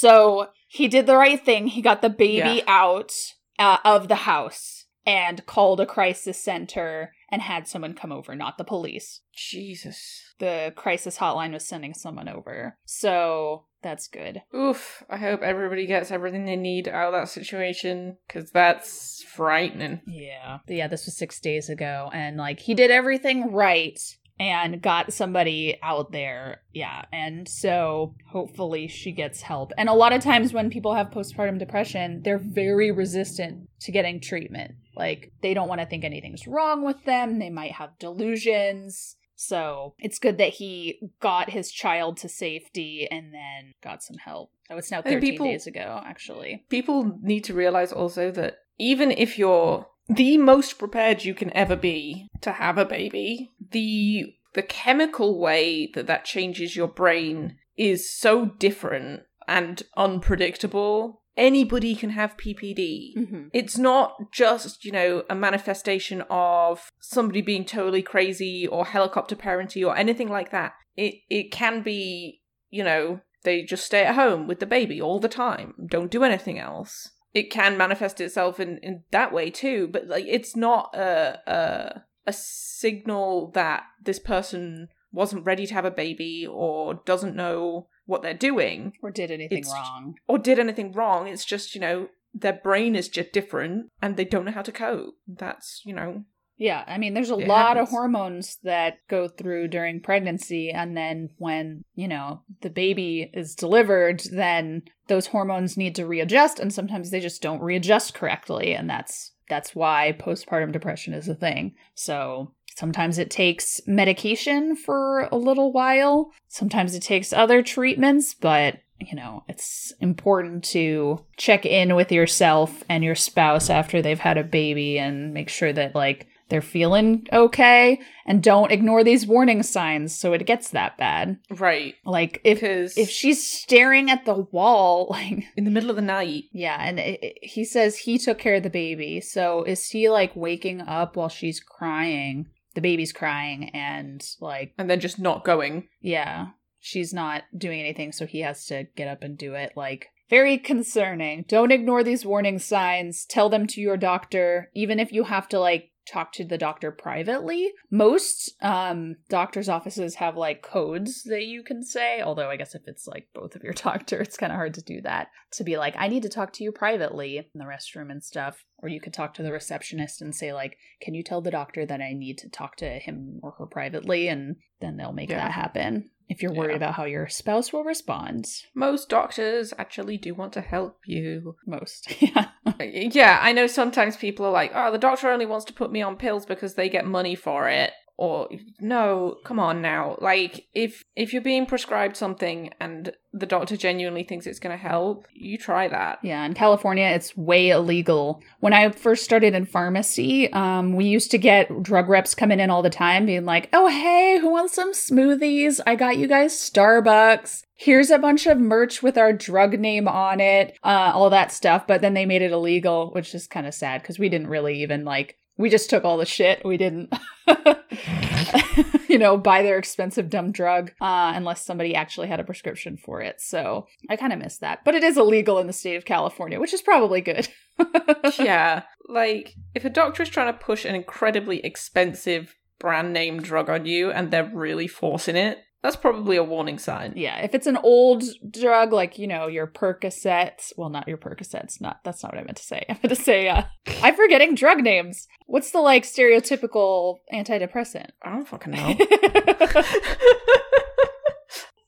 So he did the right thing. He got the baby Yeah. out uh, of the house and called a crisis center and had someone come over, not the police. Jesus. The crisis hotline was sending someone over. So that's good. Oof. I hope everybody gets everything they need out of that situation, because that's frightening. Yeah. But yeah, this was six days ago. And like he did everything right and got somebody out there. Yeah. And so hopefully she gets help. And a lot of times when people have postpartum depression, they're very resistant to getting treatment. Like they don't want to think anything's wrong with them. They might have delusions. So it's good that he got his child to safety and then got some help. Oh, it's now think 13 people- days ago, actually. People need to realize also that even if you're the most prepared you can ever be to have a baby. The the chemical way that that changes your brain is so different and unpredictable. Anybody can have PPD. Mm-hmm. It's not just, you know, a manifestation of somebody being totally crazy or helicopter parenty or anything like that. It it can be, you know, they just stay at home with the baby all the time, don't do anything else. It can manifest itself in, in that way too, but like it's not a a a signal that this person wasn't ready to have a baby or doesn't know what they're doing Or did anything It's- wrong. or did anything wrong. It's just, you know, their brain is just different and they don't know how to cope. That's, you know, Yeah, I mean, there's a It lot of hormones that go through during pregnancy, and then when, you know, the baby is delivered, then those hormones need to readjust, and sometimes they just don't readjust correctly, and that's that's why postpartum depression is a thing. So sometimes it takes medication for a little while, sometimes it takes other treatments, but you know, it's important to check in with yourself and your spouse after they've had a baby and make sure that like they're feeling okay and don't ignore these warning signs so it gets that bad. right. Like if if she's staring at the wall like in the middle of the night, yeah, and it, it- he says he took care of the baby. So is he like waking up while she's crying? The baby's crying and like and then just not going. yeah, she's not doing anything, so he has to get up and do it. Like, very concerning. Don't ignore these warning signs. Tell them to your doctor, even if you have to, like, talk to the doctor privately. Most um doctors' offices have like codes that you can say, although I guess if it's like both of your doctor, it's kind of hard to do that. To be like, I need to talk to you privately in the restroom and stuff. Or you could talk to the receptionist and say, like, can you tell the doctor that I need to talk to him or her privately? And then they'll make Yeah. that happen. If you're worried Yeah. about how your spouse will respond. Most doctors actually do want to help you. Most. Yeah. Yeah, I know sometimes people are like, oh, the doctor only wants to put me on pills because they get money for it. Or no, come on now. Like if if you're being prescribed something and the doctor genuinely thinks it's going to help, you try that. Yeah, in California, it's way illegal. When I first started in pharmacy, um, we used to get drug reps coming in all the time, being like, "Oh, hey, who wants some smoothies? I got you guys Starbucks. Here's a bunch of merch with our drug name on it, uh, all that stuff." But then they made it illegal, which is kind of sad because we didn't really even like. We just took all the shit. We didn't, you know, buy their expensive dumb drug uh, unless somebody actually had a prescription for it. So I kind of miss that. But it is illegal in the state of California, which is probably good. yeah, like if a doctor is trying to push an incredibly expensive brand name drug on you and they're really forcing it, that's probably a warning sign. yeah, if it's an old drug like, you know, your Percocets, well, not your Percocets, not that's not what I meant to say. I meant to say uh I'm forgetting drug names. What's the like stereotypical antidepressant? I don't fucking know.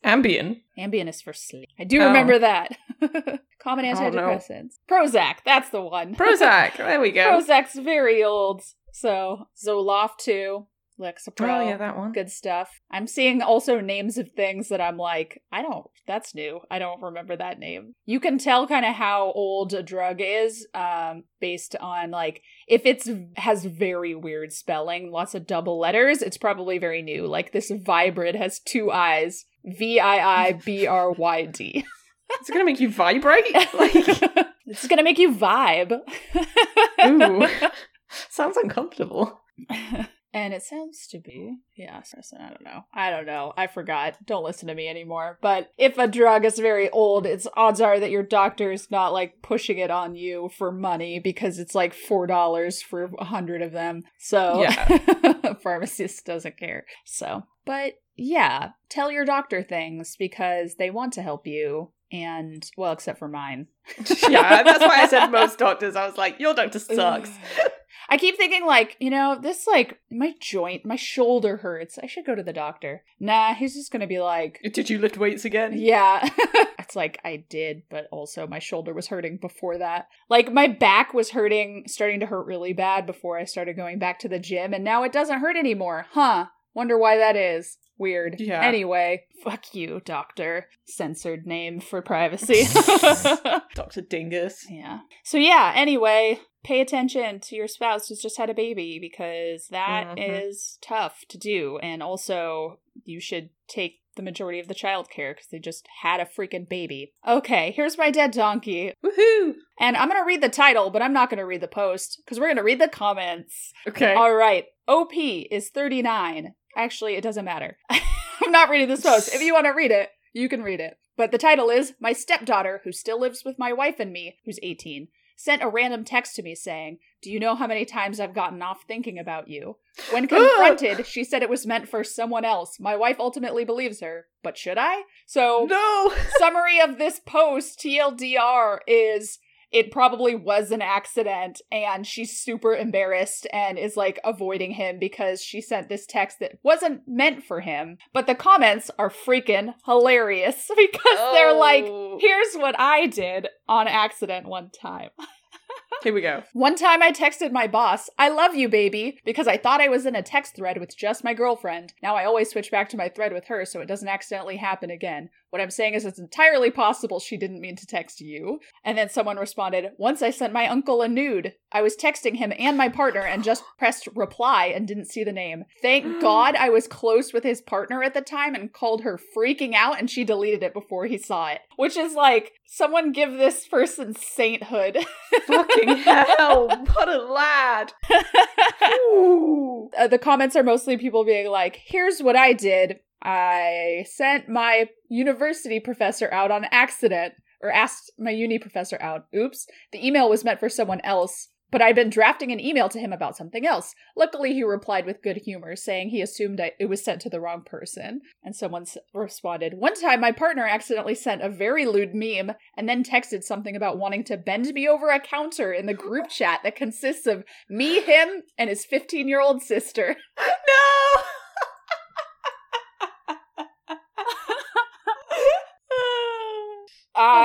Ambien. Ambien is for sleep. I do Oh. remember that. Common Oh, no. antidepressants. Prozac, that's the one. Prozac. There we go. Prozac's very old. So Zoloft too. Lexapro. Oh yeah, that one. Good stuff. I'm seeing also names of things that I'm like, I don't, that's new. I don't remember that name. You can tell kind of how old a drug is um, based on like, if it's has very weird spelling, lots of double letters, it's probably very new. Like this Viibryd has two I's V I I B R Y D. It's gonna make you vibrate. Like, It's going to make you vibe. ooh, sounds uncomfortable. And it sounds to be, yeah, so I don't know. I don't know. I forgot. Don't listen to me anymore. But if a drug is very old, it's odds are that your doctor is not like pushing it on you for money because it's like $4 for a hundred of them. So Yeah. pharmacist doesn't care. So, but yeah, tell your doctor things because they want to help you. And well, except for mine. yeah, that's why I said most doctors. I was like, your doctor sucks. I keep thinking like, you know, this like my joint, my shoulder hurts. I should go to the doctor. Nah, he's just gonna be like, Did you lift weights again? yeah. it's like I did, but also my shoulder was hurting before that. Like my back was hurting, starting to hurt really bad before I started going back to the gym, and now it doesn't hurt anymore. Huh. Wonder why that is. Weird. Yeah. Anyway, fuck you, doctor. Censored name for privacy. Dr. Dingus. yeah. So yeah, anyway, pay attention to your spouse who's just had a baby because that is Mhm. tough to do. And also, you should take the majority of the childcare because they just had a freaking baby. Okay, here's my dead donkey. Woohoo! And I'm going to read the title, but I'm not going to read the post because we're going to read the comments. Okay. All right. OP is 39. Actually, it doesn't matter. I'm not reading this post. If you want to read it, you can read it. But the title is My stepdaughter, who still lives with my wife and me, who's 18, sent a random text to me saying, Do you know how many times I've gotten off thinking about you? When confronted, she said it was meant for someone else. My wife ultimately believes her, but should I? So, no! summary of this post, TLDR, is it probably was an accident and she's super embarrassed and is like avoiding him because she sent this text that wasn't meant for him. But the comments are freaking hilarious because they're like, Oh. here's what I did on accident one time. Here we go. One time I texted my boss, I love you, baby, because I thought I was in a text thread with just my girlfriend. Now I always switch back to my thread with her so it doesn't accidentally happen again. What I'm saying is it's entirely possible she didn't mean to text you. And then someone responded, Once I sent my uncle a nude. I was texting him and my partner and just pressed reply and didn't see the name. Thank God I was close with his partner at the time and called her freaking out and she deleted it before he saw it. Which is like, someone give this person sainthood. Fucking hell! What a lad! Uh, the comments are mostly people being like, here's what I did. I sent my university professor out on accident, or asked my uni professor out. Oops. The email was meant for someone else, but I'd been drafting an email to him about something else. Luckily, he replied with good humor, saying he assumed it was sent to the wrong person. And someone responded, One time my partner accidentally sent a very lewd meme and then texted something about wanting to bend me over a counter in the group chat that consists of me, him, and his 15 year old sister. No!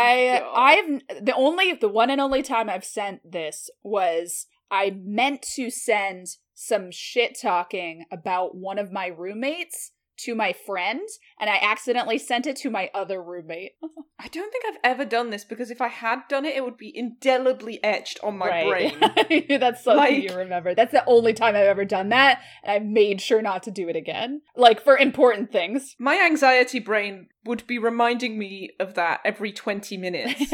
I God. I've the only the one and only time I've sent this was I meant to send some shit talking about one of my roommates to my friend and I accidentally sent it to my other roommate. I don't think I've ever done this because if I had done it, it would be indelibly etched on my brain. brain. That's something Like- you remember. That's the only time I've ever done that and I made sure not to do it again. Like for important things. My anxiety brain would be reminding me of that every 20 minutes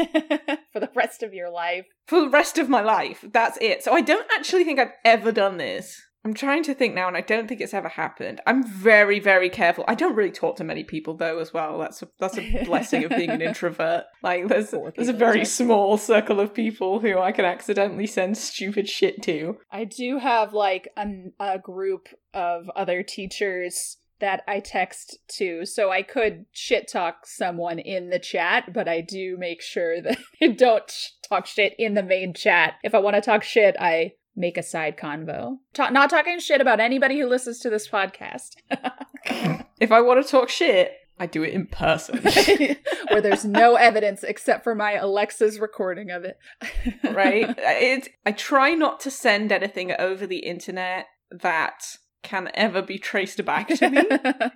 for the rest of your life. for the rest of my life. That's it. So I don't actually think I've ever done this. I'm trying to think now, and I don't think it's ever happened. I'm very, very careful. I don't really talk to many people though, as well. That's a that's a blessing of being an introvert. Like there's there's a very small circle of people who I can accidentally send stupid shit to. I do have like a, a group of other teachers that I text to, so I could shit talk someone in the chat, but I do make sure that I don't talk shit in the main chat. If I want to talk shit, I make a side convo. Ta- not talking shit about anybody who listens to this podcast, If I want to talk shit, I do it in person. where there's no evidence except for my Alexa's recording of it. right? It, I try not to send anything over the internet that can ever be traced back to me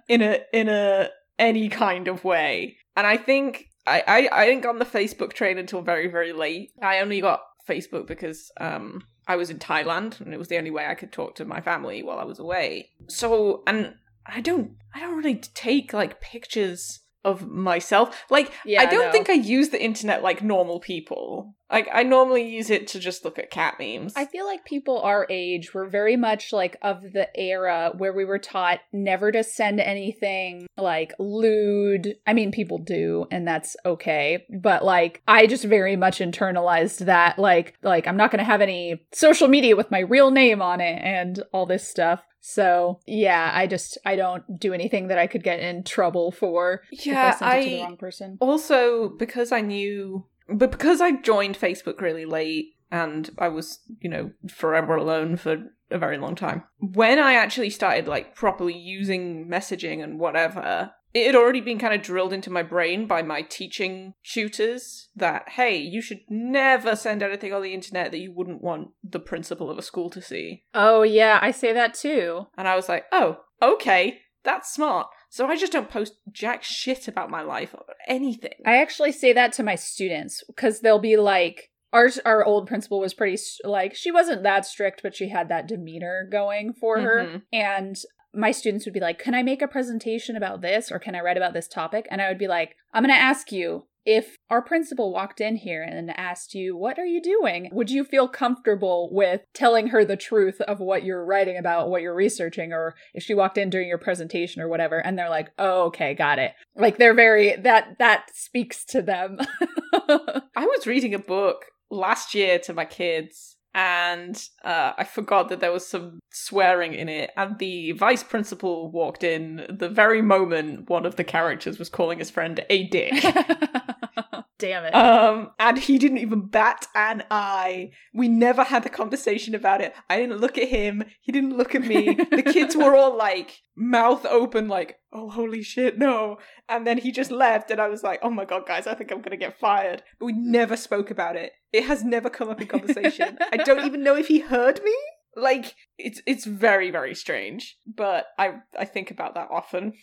in a in a any kind of way. And I think I, I I didn't get on the Facebook train until very very late. I only got Facebook because um I was in Thailand and it was the only way I could talk to my family while I was away. So and I don't I don't really take like pictures of myself. Like Yeah, I don't no. think I use the internet like normal people. Like I normally use it to just look at cat memes. I feel like people our age were very much like of the era where we were taught never to send anything like lewd. I mean, people do, and that's okay. But like, I just very much internalized that. Like, like I'm not going to have any social media with my real name on it and all this stuff. So yeah, I just I don't do anything that I could get in trouble for yeah, if I sent it to the I wrong person. also because I knew, but because I joined Facebook really late and I was, you know, forever alone for a very long time. When I actually started like properly using messaging and whatever, it had already been kind of drilled into my brain by my teaching tutors that hey, you should never send anything on the internet that you wouldn't want the principal of a school to see. Oh yeah, I say that too. And I was like, oh, okay, that's smart. So I just don't post jack shit about my life or anything. I actually say that to my students because they'll be like, our our old principal was pretty like she wasn't that strict, but she had that demeanor going for her, Mhm. and my students would be like, "Can I make a presentation about this, or can I write about this topic?" And I would be like, "I'm going to ask you." If our principal walked in here and asked you, What are you doing? Would you feel comfortable with telling her the truth of what you're writing about, what you're researching, or if she walked in during your presentation or whatever? And they're like, Oh, okay, got it. Like they're very, that, that speaks to them. I was reading a book last year to my kids and uh, I forgot that there was some swearing in it. And the vice principal walked in the very moment one of the characters was calling his friend a dick. Damn it. Um, and he didn't even bat an eye. We never had a conversation about it. I didn't look at him. He didn't look at me. the kids were all like mouth open, like, "Oh, holy shit, no!" And then he just left, and I was like, "Oh my god, guys, I think I'm gonna get fired." But we never spoke about it. It has never come up in conversation. I don't even know if he heard me. Like, it's it's very very strange. But I I think about that often.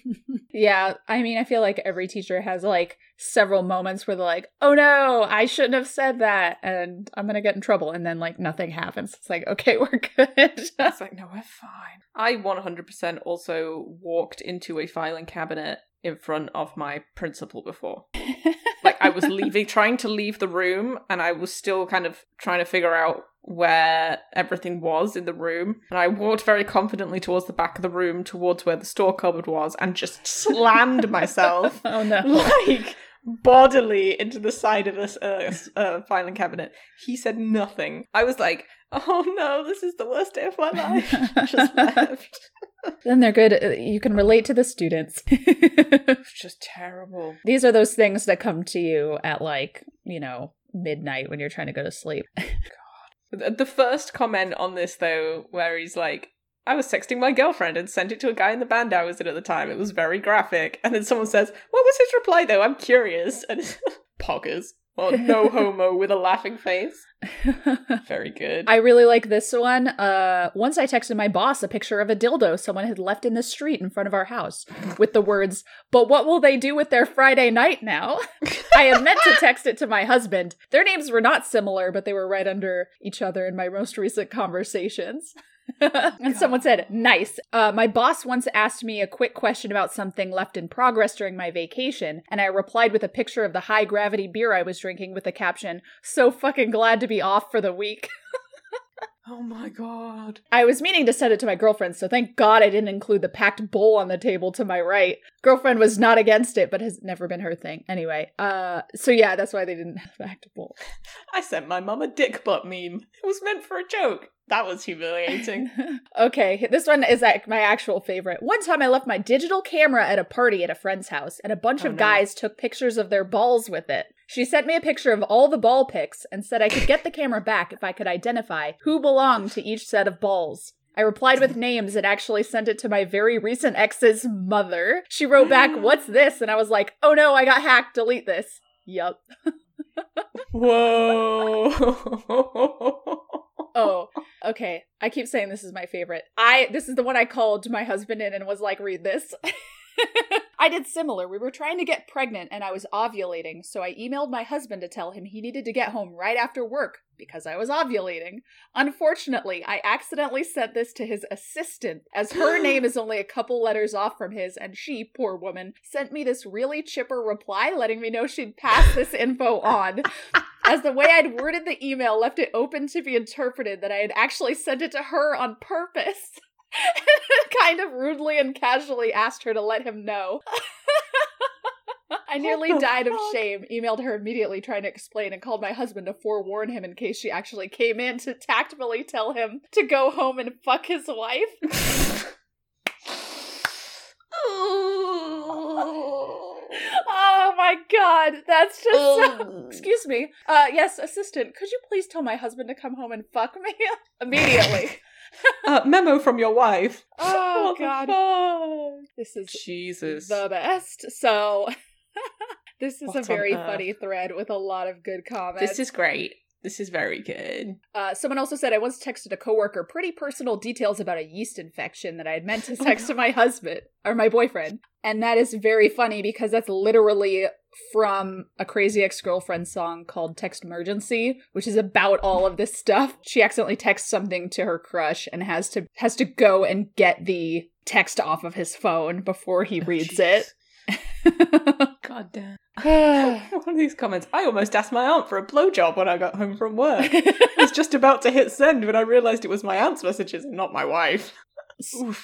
yeah, I mean, I feel like every teacher has like several moments where they're like, oh no, I shouldn't have said that, and I'm gonna get in trouble. And then like nothing happens. It's like, okay, we're good. It's like, no, we're fine. I 100% also walked into a filing cabinet in front of my principal before. Like, I was leaving, trying to leave the room, and I was still kind of trying to figure out where everything was in the room. And I walked very confidently towards the back of the room, towards where the store cupboard was, and just slammed myself oh no. like bodily into the side of a, a, a filing cabinet. He said nothing. I was like, oh no, this is the worst day of my life. Just left. then they're good. uh, You can relate to the students. Just terrible. These are those things that come to you at like, you know, midnight when you're trying to go to sleep. The the first comment on this, though, where he's like, I was texting my girlfriend and sent it to a guy in the band I was in at the time. It was very graphic. And then someone says, What was his reply, though? I'm curious. And it's poggers. Well, no homo with a laughing face. Very good. I really like this one. Uh, once I texted my boss a picture of a dildo someone had left in the street in front of our house with the words, But what will they do with their Friday night now? I had meant to text it to my husband. Their names were not similar, but they were right under each other in my most recent conversations. and someone said, nice. Uh, my boss once asked me a quick question about something left in progress during my vacation, and I replied with a picture of the high gravity beer I was drinking with the caption, so fucking glad to be off for the week. oh my god. I was meaning to send it to my girlfriend, so thank God I didn't include the packed bowl on the table to my right. Girlfriend was not against it, but has never been her thing. Anyway, uh, so yeah, that's why they didn't have packed bowl. I sent my mum a dick butt meme. It was meant for a joke. That was humiliating. okay, this one is like my actual favorite. One time I left my digital camera at a party at a friend's house, and a bunch Oh, of no. guys took pictures of their balls with it. She sent me a picture of all the ball pics and said I could get the camera back if I could identify who belonged to each set of balls. I replied with names and actually sent it to my very recent ex's mother. She wrote back, What's this? And I was like, Oh no, I got hacked. Delete this. Yup. Whoa. Oh, okay. I keep saying this is my favorite. I this is the one I called my husband in and was like, read this. I did similar. We were trying to get pregnant and I was ovulating, so I emailed my husband to tell him he needed to get home right after work because I was ovulating. Unfortunately, I accidentally sent this to his assistant as her name is only a couple letters off from his and she, poor woman, sent me this really chipper reply letting me know she'd pass this info on. As the way I'd worded the email left it open to be interpreted that I had actually sent it to her on purpose. kind of rudely and casually asked her to let him know. I nearly died of shame, emailed her immediately trying to explain, and called my husband to forewarn him in case she actually came in to tactfully tell him to go home and fuck his wife. Oh my god, that's just so. Excuse me. Uh, yes, assistant, could you please tell my husband to come home and fuck me immediately? uh, memo from your wife. Oh god, this is Jesus. the best. So, this is What a very earth? funny thread with a lot of good comments. This is great. This is very good. Uh, someone also said I once texted a coworker pretty personal details about a yeast infection that I had meant to text to my husband or my boyfriend. And that is very funny because that's literally from a crazy ex-girlfriend song called Textmergency, which is about all of this stuff. She accidentally texts something to her crush and has to has to go and get the text off of his phone before he reads it. God damn. One of these comments. I almost asked my aunt for a blowjob when I got home from work. I was just about to hit send when I realized it was my aunt's messages and not my wife.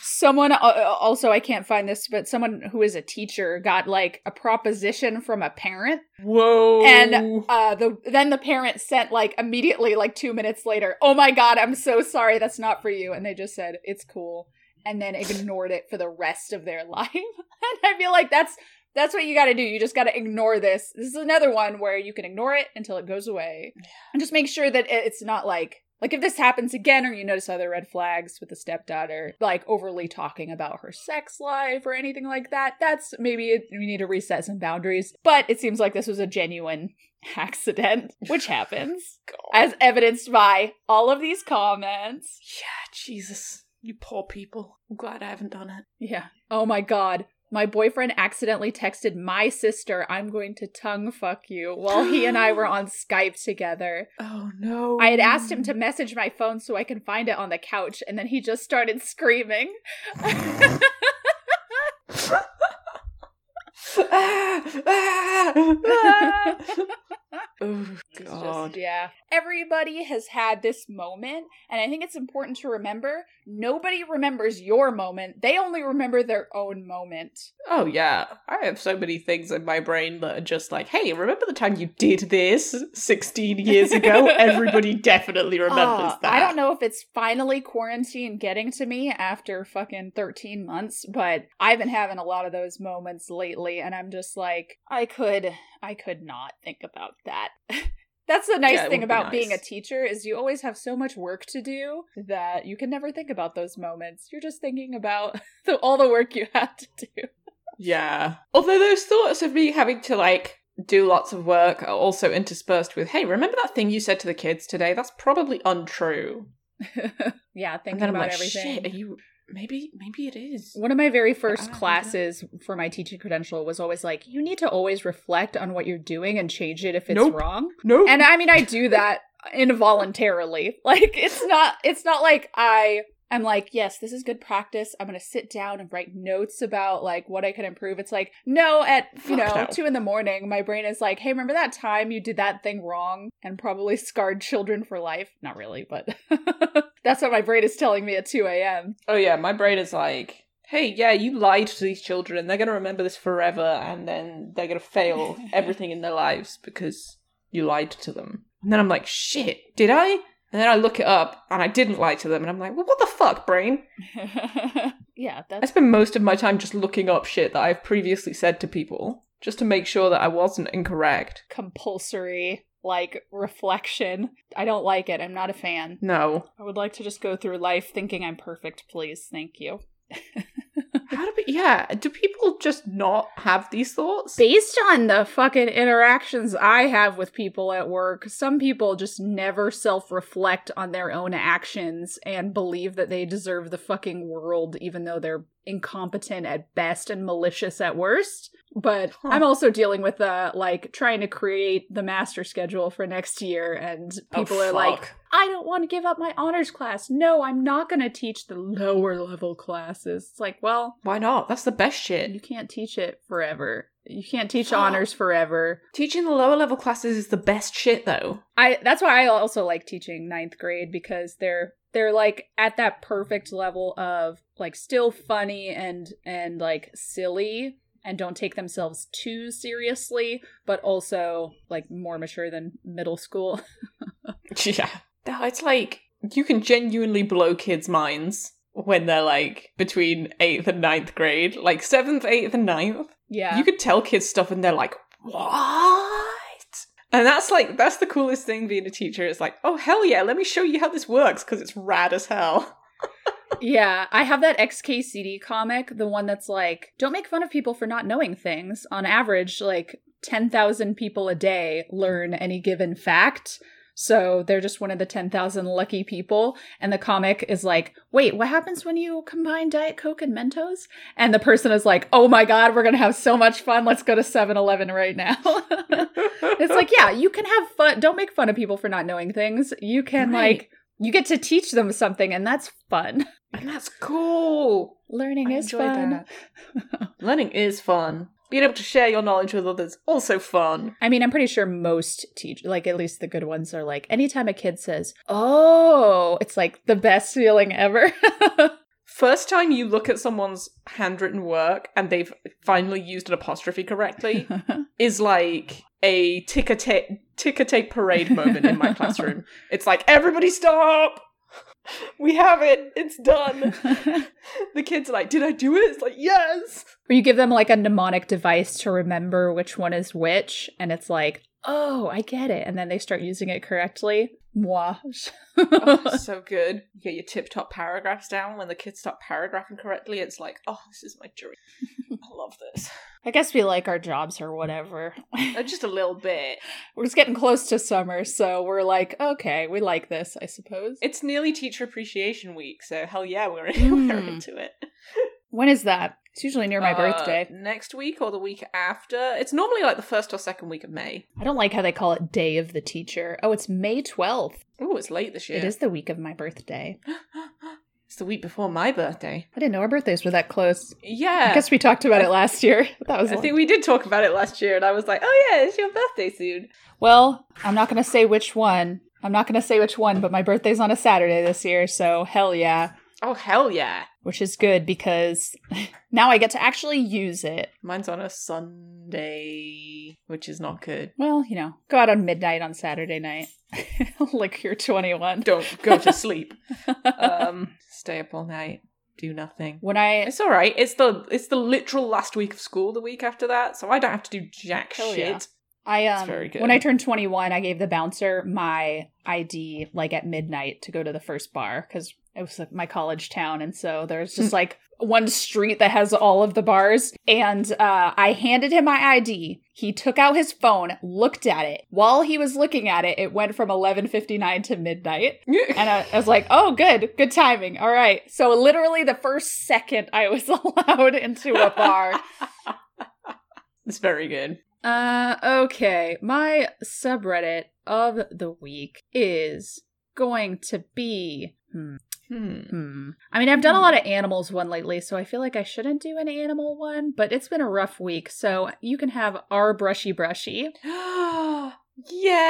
someone uh, also I can't find this, but someone who is a teacher got like a proposition from a parent, Whoa. and uh, the then the parent sent like immediately like two minutes later, "Oh my god, I'm so sorry, that's not for you," and they just said it's cool, and then ignored it for the rest of their life. and I feel like that's that's what you got to do. You just got to ignore this. This is another one where you can ignore it until it goes away, and just make sure that it's not like like if this happens again, or you notice other red flags with the stepdaughter, like overly talking about her sex life or anything like that. That's maybe it, we need to reset some boundaries. But it seems like this was a genuine accident, which happens, as evidenced by all of these comments. yeah, Jesus. You poor people. I'm glad I haven't done it. Yeah. Oh my god. My boyfriend accidentally texted my sister, I'm going to tongue fuck you, while he and I were on Skype together. Oh no. I had asked him to message my phone so I can find it on the couch, and then he just started screaming. oh It's just- god. yeah. Everybody has had this moment, and I think it's important to remember nobody remembers your moment. They only remember their own moment. Oh yeah. I have so many things in my brain that are just like, hey, remember the time you did this 16 years ago? Everybody definitely remembers Uh, that. I don't know if it's finally quarantine getting to me after fucking 13 months, but I've been having a lot of those moments lately and I'm just like I could I could not think about that. That's the nice Yeah, thing would be about being a teacher is you always have so much work to do that you can never think about those moments. You're just thinking about the, all the work you have to do. Yeah. Although those thoughts of me having to like do lots of work are also interspersed with, hey, remember that thing you said to the kids today? That's probably untrue. yeah, thinking about like, everything. shit, are you maybe maybe it is. One of my very first I don't classes for my teaching credential was always like, you need to always reflect on what you're doing and change it if it's Nope. wrong. No. And I mean, I do that involuntarily. Like, it's not, it's not like I am like, yes, this is good practice. I'm going to sit down and write notes about like what I could improve. It's like, no, at, you know, no. two in the morning, my brain is like, hey, remember that time you did that thing wrong and probably scarred children for life? Not really, but that's what my brain is telling me at 2 a.m. oh yeah, my brain is like, hey, yeah, you lied to these children and they're gonna remember this forever and then they're gonna fail everything in their lives because you lied to them. And then I'm like, shit, did I? And then I look it up and I didn't lie to them and I'm like, well what the fuck, brain? yeah, I spend most of my time just looking up shit that I've previously said to people, just to make sure that I wasn't incorrect. compulsory like reflection. I don't like it. I'm not a fan. No. I would like to just go through life thinking I'm perfect, please. Thank you. How do we, yeah, do people just not have these thoughts? Based on the fucking interactions I have with people at work, some people just never self reflect on their own actions and believe that they deserve the fucking world, even though they're incompetent at best and malicious at worst. But Huh. I'm also dealing with the like trying to create the master schedule for next year and oh, people Oh, are like. I don't want to give up my honors class. No, I'm not going to teach the lower level classes. It's like, well, Why not? That's the best shit. you can't teach it forever. You can't teach honors forever. Teaching the lower level classes is the best shit, though. I that's why I also like teaching ninth grade because they're they're like at that perfect level of like still funny and and like silly and don't take themselves too seriously, but also like more mature than middle school. Yeah. No, it's like you can genuinely blow kids' minds when they're like between eighth and ninth grade, like seventh, eighth, and ninth. yeah. You could tell kids stuff and they're like, what? And that's like, that's the coolest thing being a teacher. It's like, oh, hell yeah, let me show you how this works because it's rad as hell. Yeah, I have that XKCD comic, the one that's like, don't make fun of people for not knowing things. On average, like 10,000 people a day learn any given fact. So they're just one of the 10,000 lucky people. And the comic is like, wait, what happens when you combine Diet Coke and Mentos? And the person is like, oh my God, we're going to have so much fun. Let's go to 7 Eleven right now. it's like, yeah, you can have fun. Don't make fun of people for not knowing things. You can, Right. like, you get to teach them something, and that's fun. And that's cool. Learning I is fun. Learning is fun. Being able to share your knowledge with others also fun. I mean, I'm pretty sure most teach, like at least the good ones, are like anytime a kid says, "Oh," it's like the best feeling ever. First time you look at someone's handwritten work and they've finally used an apostrophe correctly is like a ticker tape ticker tape parade moment in my classroom. It's like everybody stop. We have it. It's done. The kids are like, "Did I do it?" It's like, "Yes." or you give them like a mnemonic device to remember which one is which, and it's like, "Oh, I get it," and then they start using it correctly. Moi. Oh, so good. You get your tip top paragraphs down when the kids start paragraphing correctly. It's like, oh, this is my dream. I love this. I guess we like our jobs or whatever. Uh, Just a little bit. we're just getting close to summer, so we're like, okay, we like this, I suppose. It's nearly Teacher Appreciation Week, so hell yeah, we're, we're Mm. into it. When is that? It's usually near my Uh, birthday. Next week or the week after. It's normally like the first or second week of May. I don't like how they call it Day of the Teacher. Oh, it's May 12th. Oh, it's late this year. It is the week of my birthday. it's the week before my birthday. I didn't know our birthdays were that close. Yeah. I guess we talked about it last year. That was I like- think we did talk about it last year, and I was like, oh yeah, it's your birthday soon. Well, I'm not going to say which one. I'm not going to say which one, but my birthday's on a Saturday this year, so hell yeah. Oh, hell yeah. Which is good because now I get to actually use it. Mine's on a Sunday, which is not good. Well, you know, go out on midnight on Saturday night. like you're 21. Don't go to sleep. um, stay up all night, do nothing. when I It's all right. It's the it's the literal last week of school. The week after that, so I don't have to do jack shit. yeah. I um very good. when I turned 21, I gave the bouncer my ID like at midnight to go to the first bar cuz it was like, my college town and so there's just like one street that has all of the bars and uh I handed him my ID. He took out his phone, looked at it. While he was looking at it, it went from 11:59 to midnight. And I, I was like, "Oh, good. Good timing. All right." So literally the first second I was allowed into a bar, it's very good. Uh, okay. My subreddit of the week is going to be. Hmm. Hmm. hmm. I mean, I've done a lot of animals one lately, so I feel like I shouldn't do an animal one, but it's been a rough week, so you can have our brushy brushy,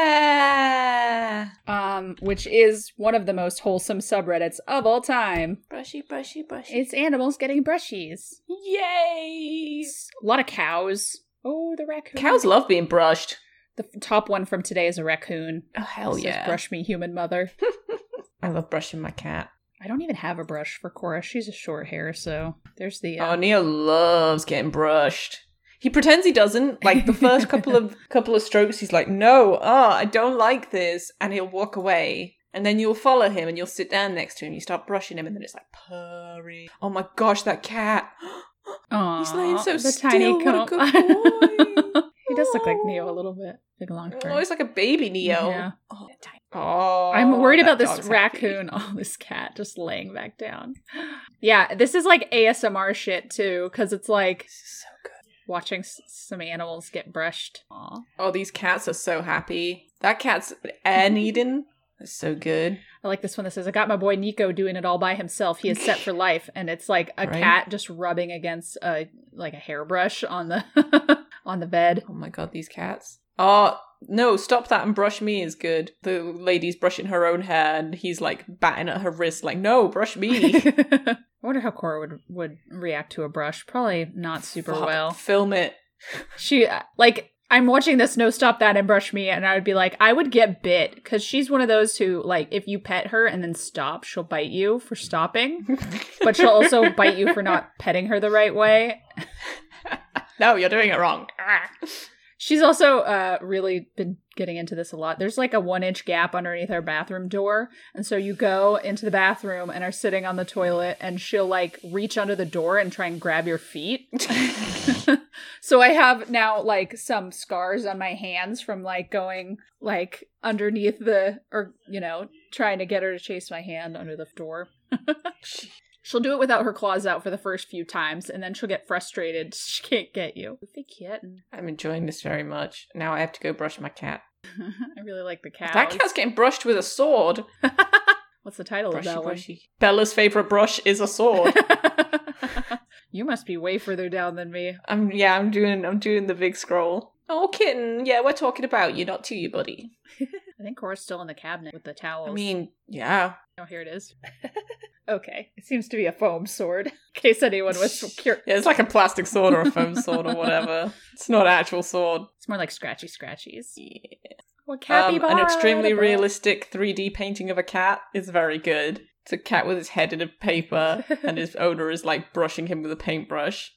yeah. um, which is one of the most wholesome subreddits of all time. Brushy, brushy, brushy. It's animals getting brushies. Yay! A lot of cows. Oh, the raccoon. Cows love being brushed. The f- top one from today is a raccoon. Oh hell It yeah! Brush me, human mother. I love brushing my cat. I don't even have a brush for Cora. She's a short hair, so there's the. Oh, Uh, Neo loves getting brushed. He pretends he doesn't. Like the first couple of couple of strokes, he's like, "No, ah, I don't like this," and he'll walk away. And then you'll follow him, and you'll sit down next to him. You start brushing him, and then it's like purring. Oh my gosh, that cat! Aw, He's laying so the still. tiny What a good boy. he does look like Neo a little bit. Big long. Oh, he's like a baby Neo. Yeah. Oh, tiny- oh, I'm worried about this dog's happy. raccoon. Oh, this cat just laying back down. Yeah, this is like ASMR shit too, because it's like so good. watching s- some animals get brushed. Aw. Oh, these cats are so happy. That cat's and Eden. That's so good. I like this one that says, I got my boy Nico doing it all by himself. He is set for life. And it's like a Right. cat just rubbing against a like a hairbrush on the on the bed. Oh my god, these cats. Oh, no, stop that and brush me is good. The lady's brushing her own hair and he's like batting at her wrist, like, no, brush me. I wonder how Cora would would react to a brush. Probably not super Fuck, well. Film it. She uh, like I'm watching this no stop that and brush me and I would be like I would get bit cuz she's one of those who like if you pet her and then stop, she'll bite you for stopping, but she'll also bite you for not petting her the right way. no, you're doing it wrong. She's also uh really been getting into this a lot. There's like a 1-inch gap underneath our bathroom door, and so you go into the bathroom and are sitting on the toilet and she'll like reach under the door and try and grab your feet. So I have now like some scars on my hands from like going like underneath the or you know trying to get her to chase my hand under the door. She'll do it without her claws out for the first few times, and then she'll get frustrated. She can't get you. Goofy kitten. I'm enjoying this very much. Now I have to go brush my cat. I really like the cat. That cat's getting brushed with a sword. What's the title Brushy, of that brushy. Bella's favorite brush is a sword. you must be way further down than me. I'm yeah, I'm doing I'm doing the big scroll. Oh kitten, yeah, we're talking about you, not to you, buddy. I think Cora's still in the cabinet with the towels. I mean, yeah. oh, here it is. okay, it seems to be a foam sword. In case anyone was curious, Yeah, it's like a plastic sword or a foam sword or whatever. It's not an actual sword. it's more like scratchy scratchies. Yeah. What Um, an extremely realistic 3D painting of a cat is very good. It's a cat with his head in a paper, and his owner is like brushing him with a paintbrush.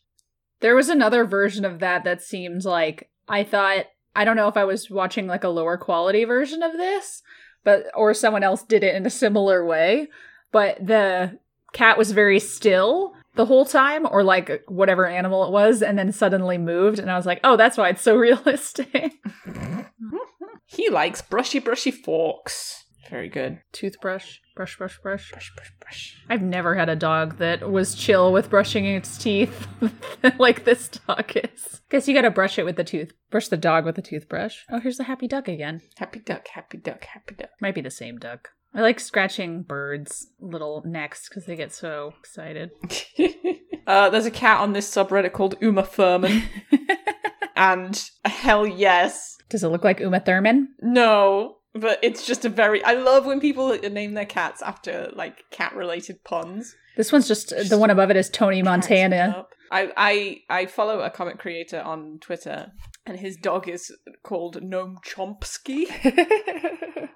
There was another version of that that seemed like I thought I don't know if I was watching like a lower quality version of this, but or someone else did it in a similar way, but the cat was very still the whole time or like whatever animal it was and then suddenly moved and I was like, "Oh, that's why it's so realistic." He likes brushy, brushy forks. Very good. Toothbrush, brush brush brush. Brush, brush, brush. I've never had a dog that was chill with brushing its teeth like this dog is. Guess you gotta brush it with the tooth. Brush the dog with the toothbrush. Oh, here's the happy duck again. Happy duck, happy duck, happy duck. Might be the same duck. I like scratching birds' little necks because they get so excited. uh, there's a cat on this subreddit called Uma Thurman, and hell yes. Does it look like Uma Thurman? No, but it's just a very. I love when people name their cats after like cat related puns. This one's just the one above it is Tony Montana. I, I I follow a comic creator on Twitter, and his dog is called Noam Chomsky. I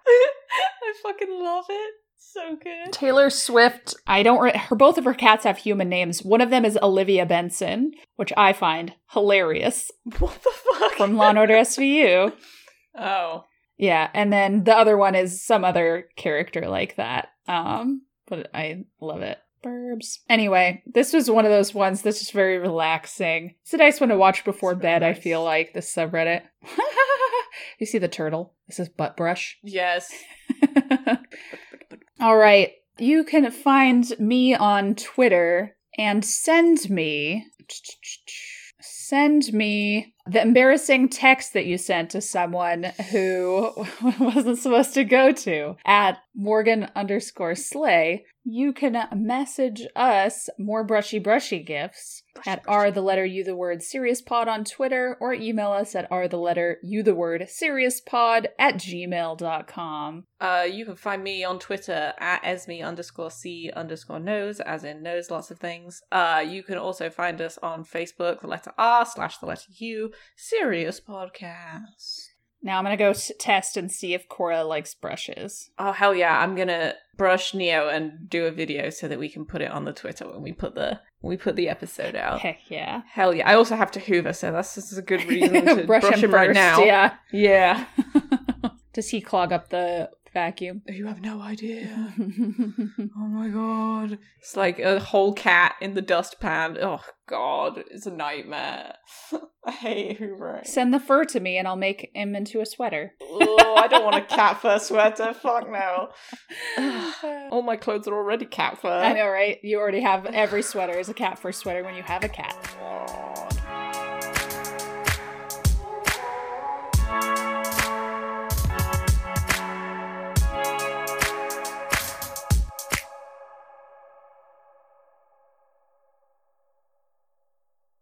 fucking love it. So good. Taylor Swift. I don't. Re- her both of her cats have human names. One of them is Olivia Benson, which I find hilarious What the fuck? from Law and Order SVU. oh, Yeah, and then the other one is some other character like that. Um, but I love it. Burbs. Anyway, this was one of those ones that's just very relaxing. It's a nice one to watch before It's bed, I feel like, this subreddit. you see the turtle? This is butt brush. yes. All right. You can find me on Twitter and send me send me the embarrassing text that you sent to someone who wasn't supposed to go to at Morgan underscore slay. You can message us more brushy brushy gifts Brushy, at brushy. r the letter u the word serious pod on Twitter or email us at r the letter u the word serious pod at gmail.com. Uh, you can find me on Twitter at esme underscore c underscore knows, as in knows lots of things. Uh, you can also find us on Facebook, the letter R slash the letter U, Serious Podcast. Now I'm gonna go s- test and see if Cora likes brushes. Oh hell yeah! I'm gonna brush Neo and do a video so that we can put it on the Twitter when we put the when we put the episode out. Heck yeah! Hell yeah! I also have to Hoover, so that's is a good reason to brush, him, him right now. Yeah. yeah. Does he clog up the vacuum? You have no idea. Oh my god. It's like a whole cat in the dustpan. Oh god, it's a nightmare. I hate hoovering. Send the fur to me and I'll make him into a sweater. oh, I don't want a cat fur sweater. Fuck no. All my clothes are already cat fur. I know, right? You already have every sweater is a cat fur sweater when you have a cat.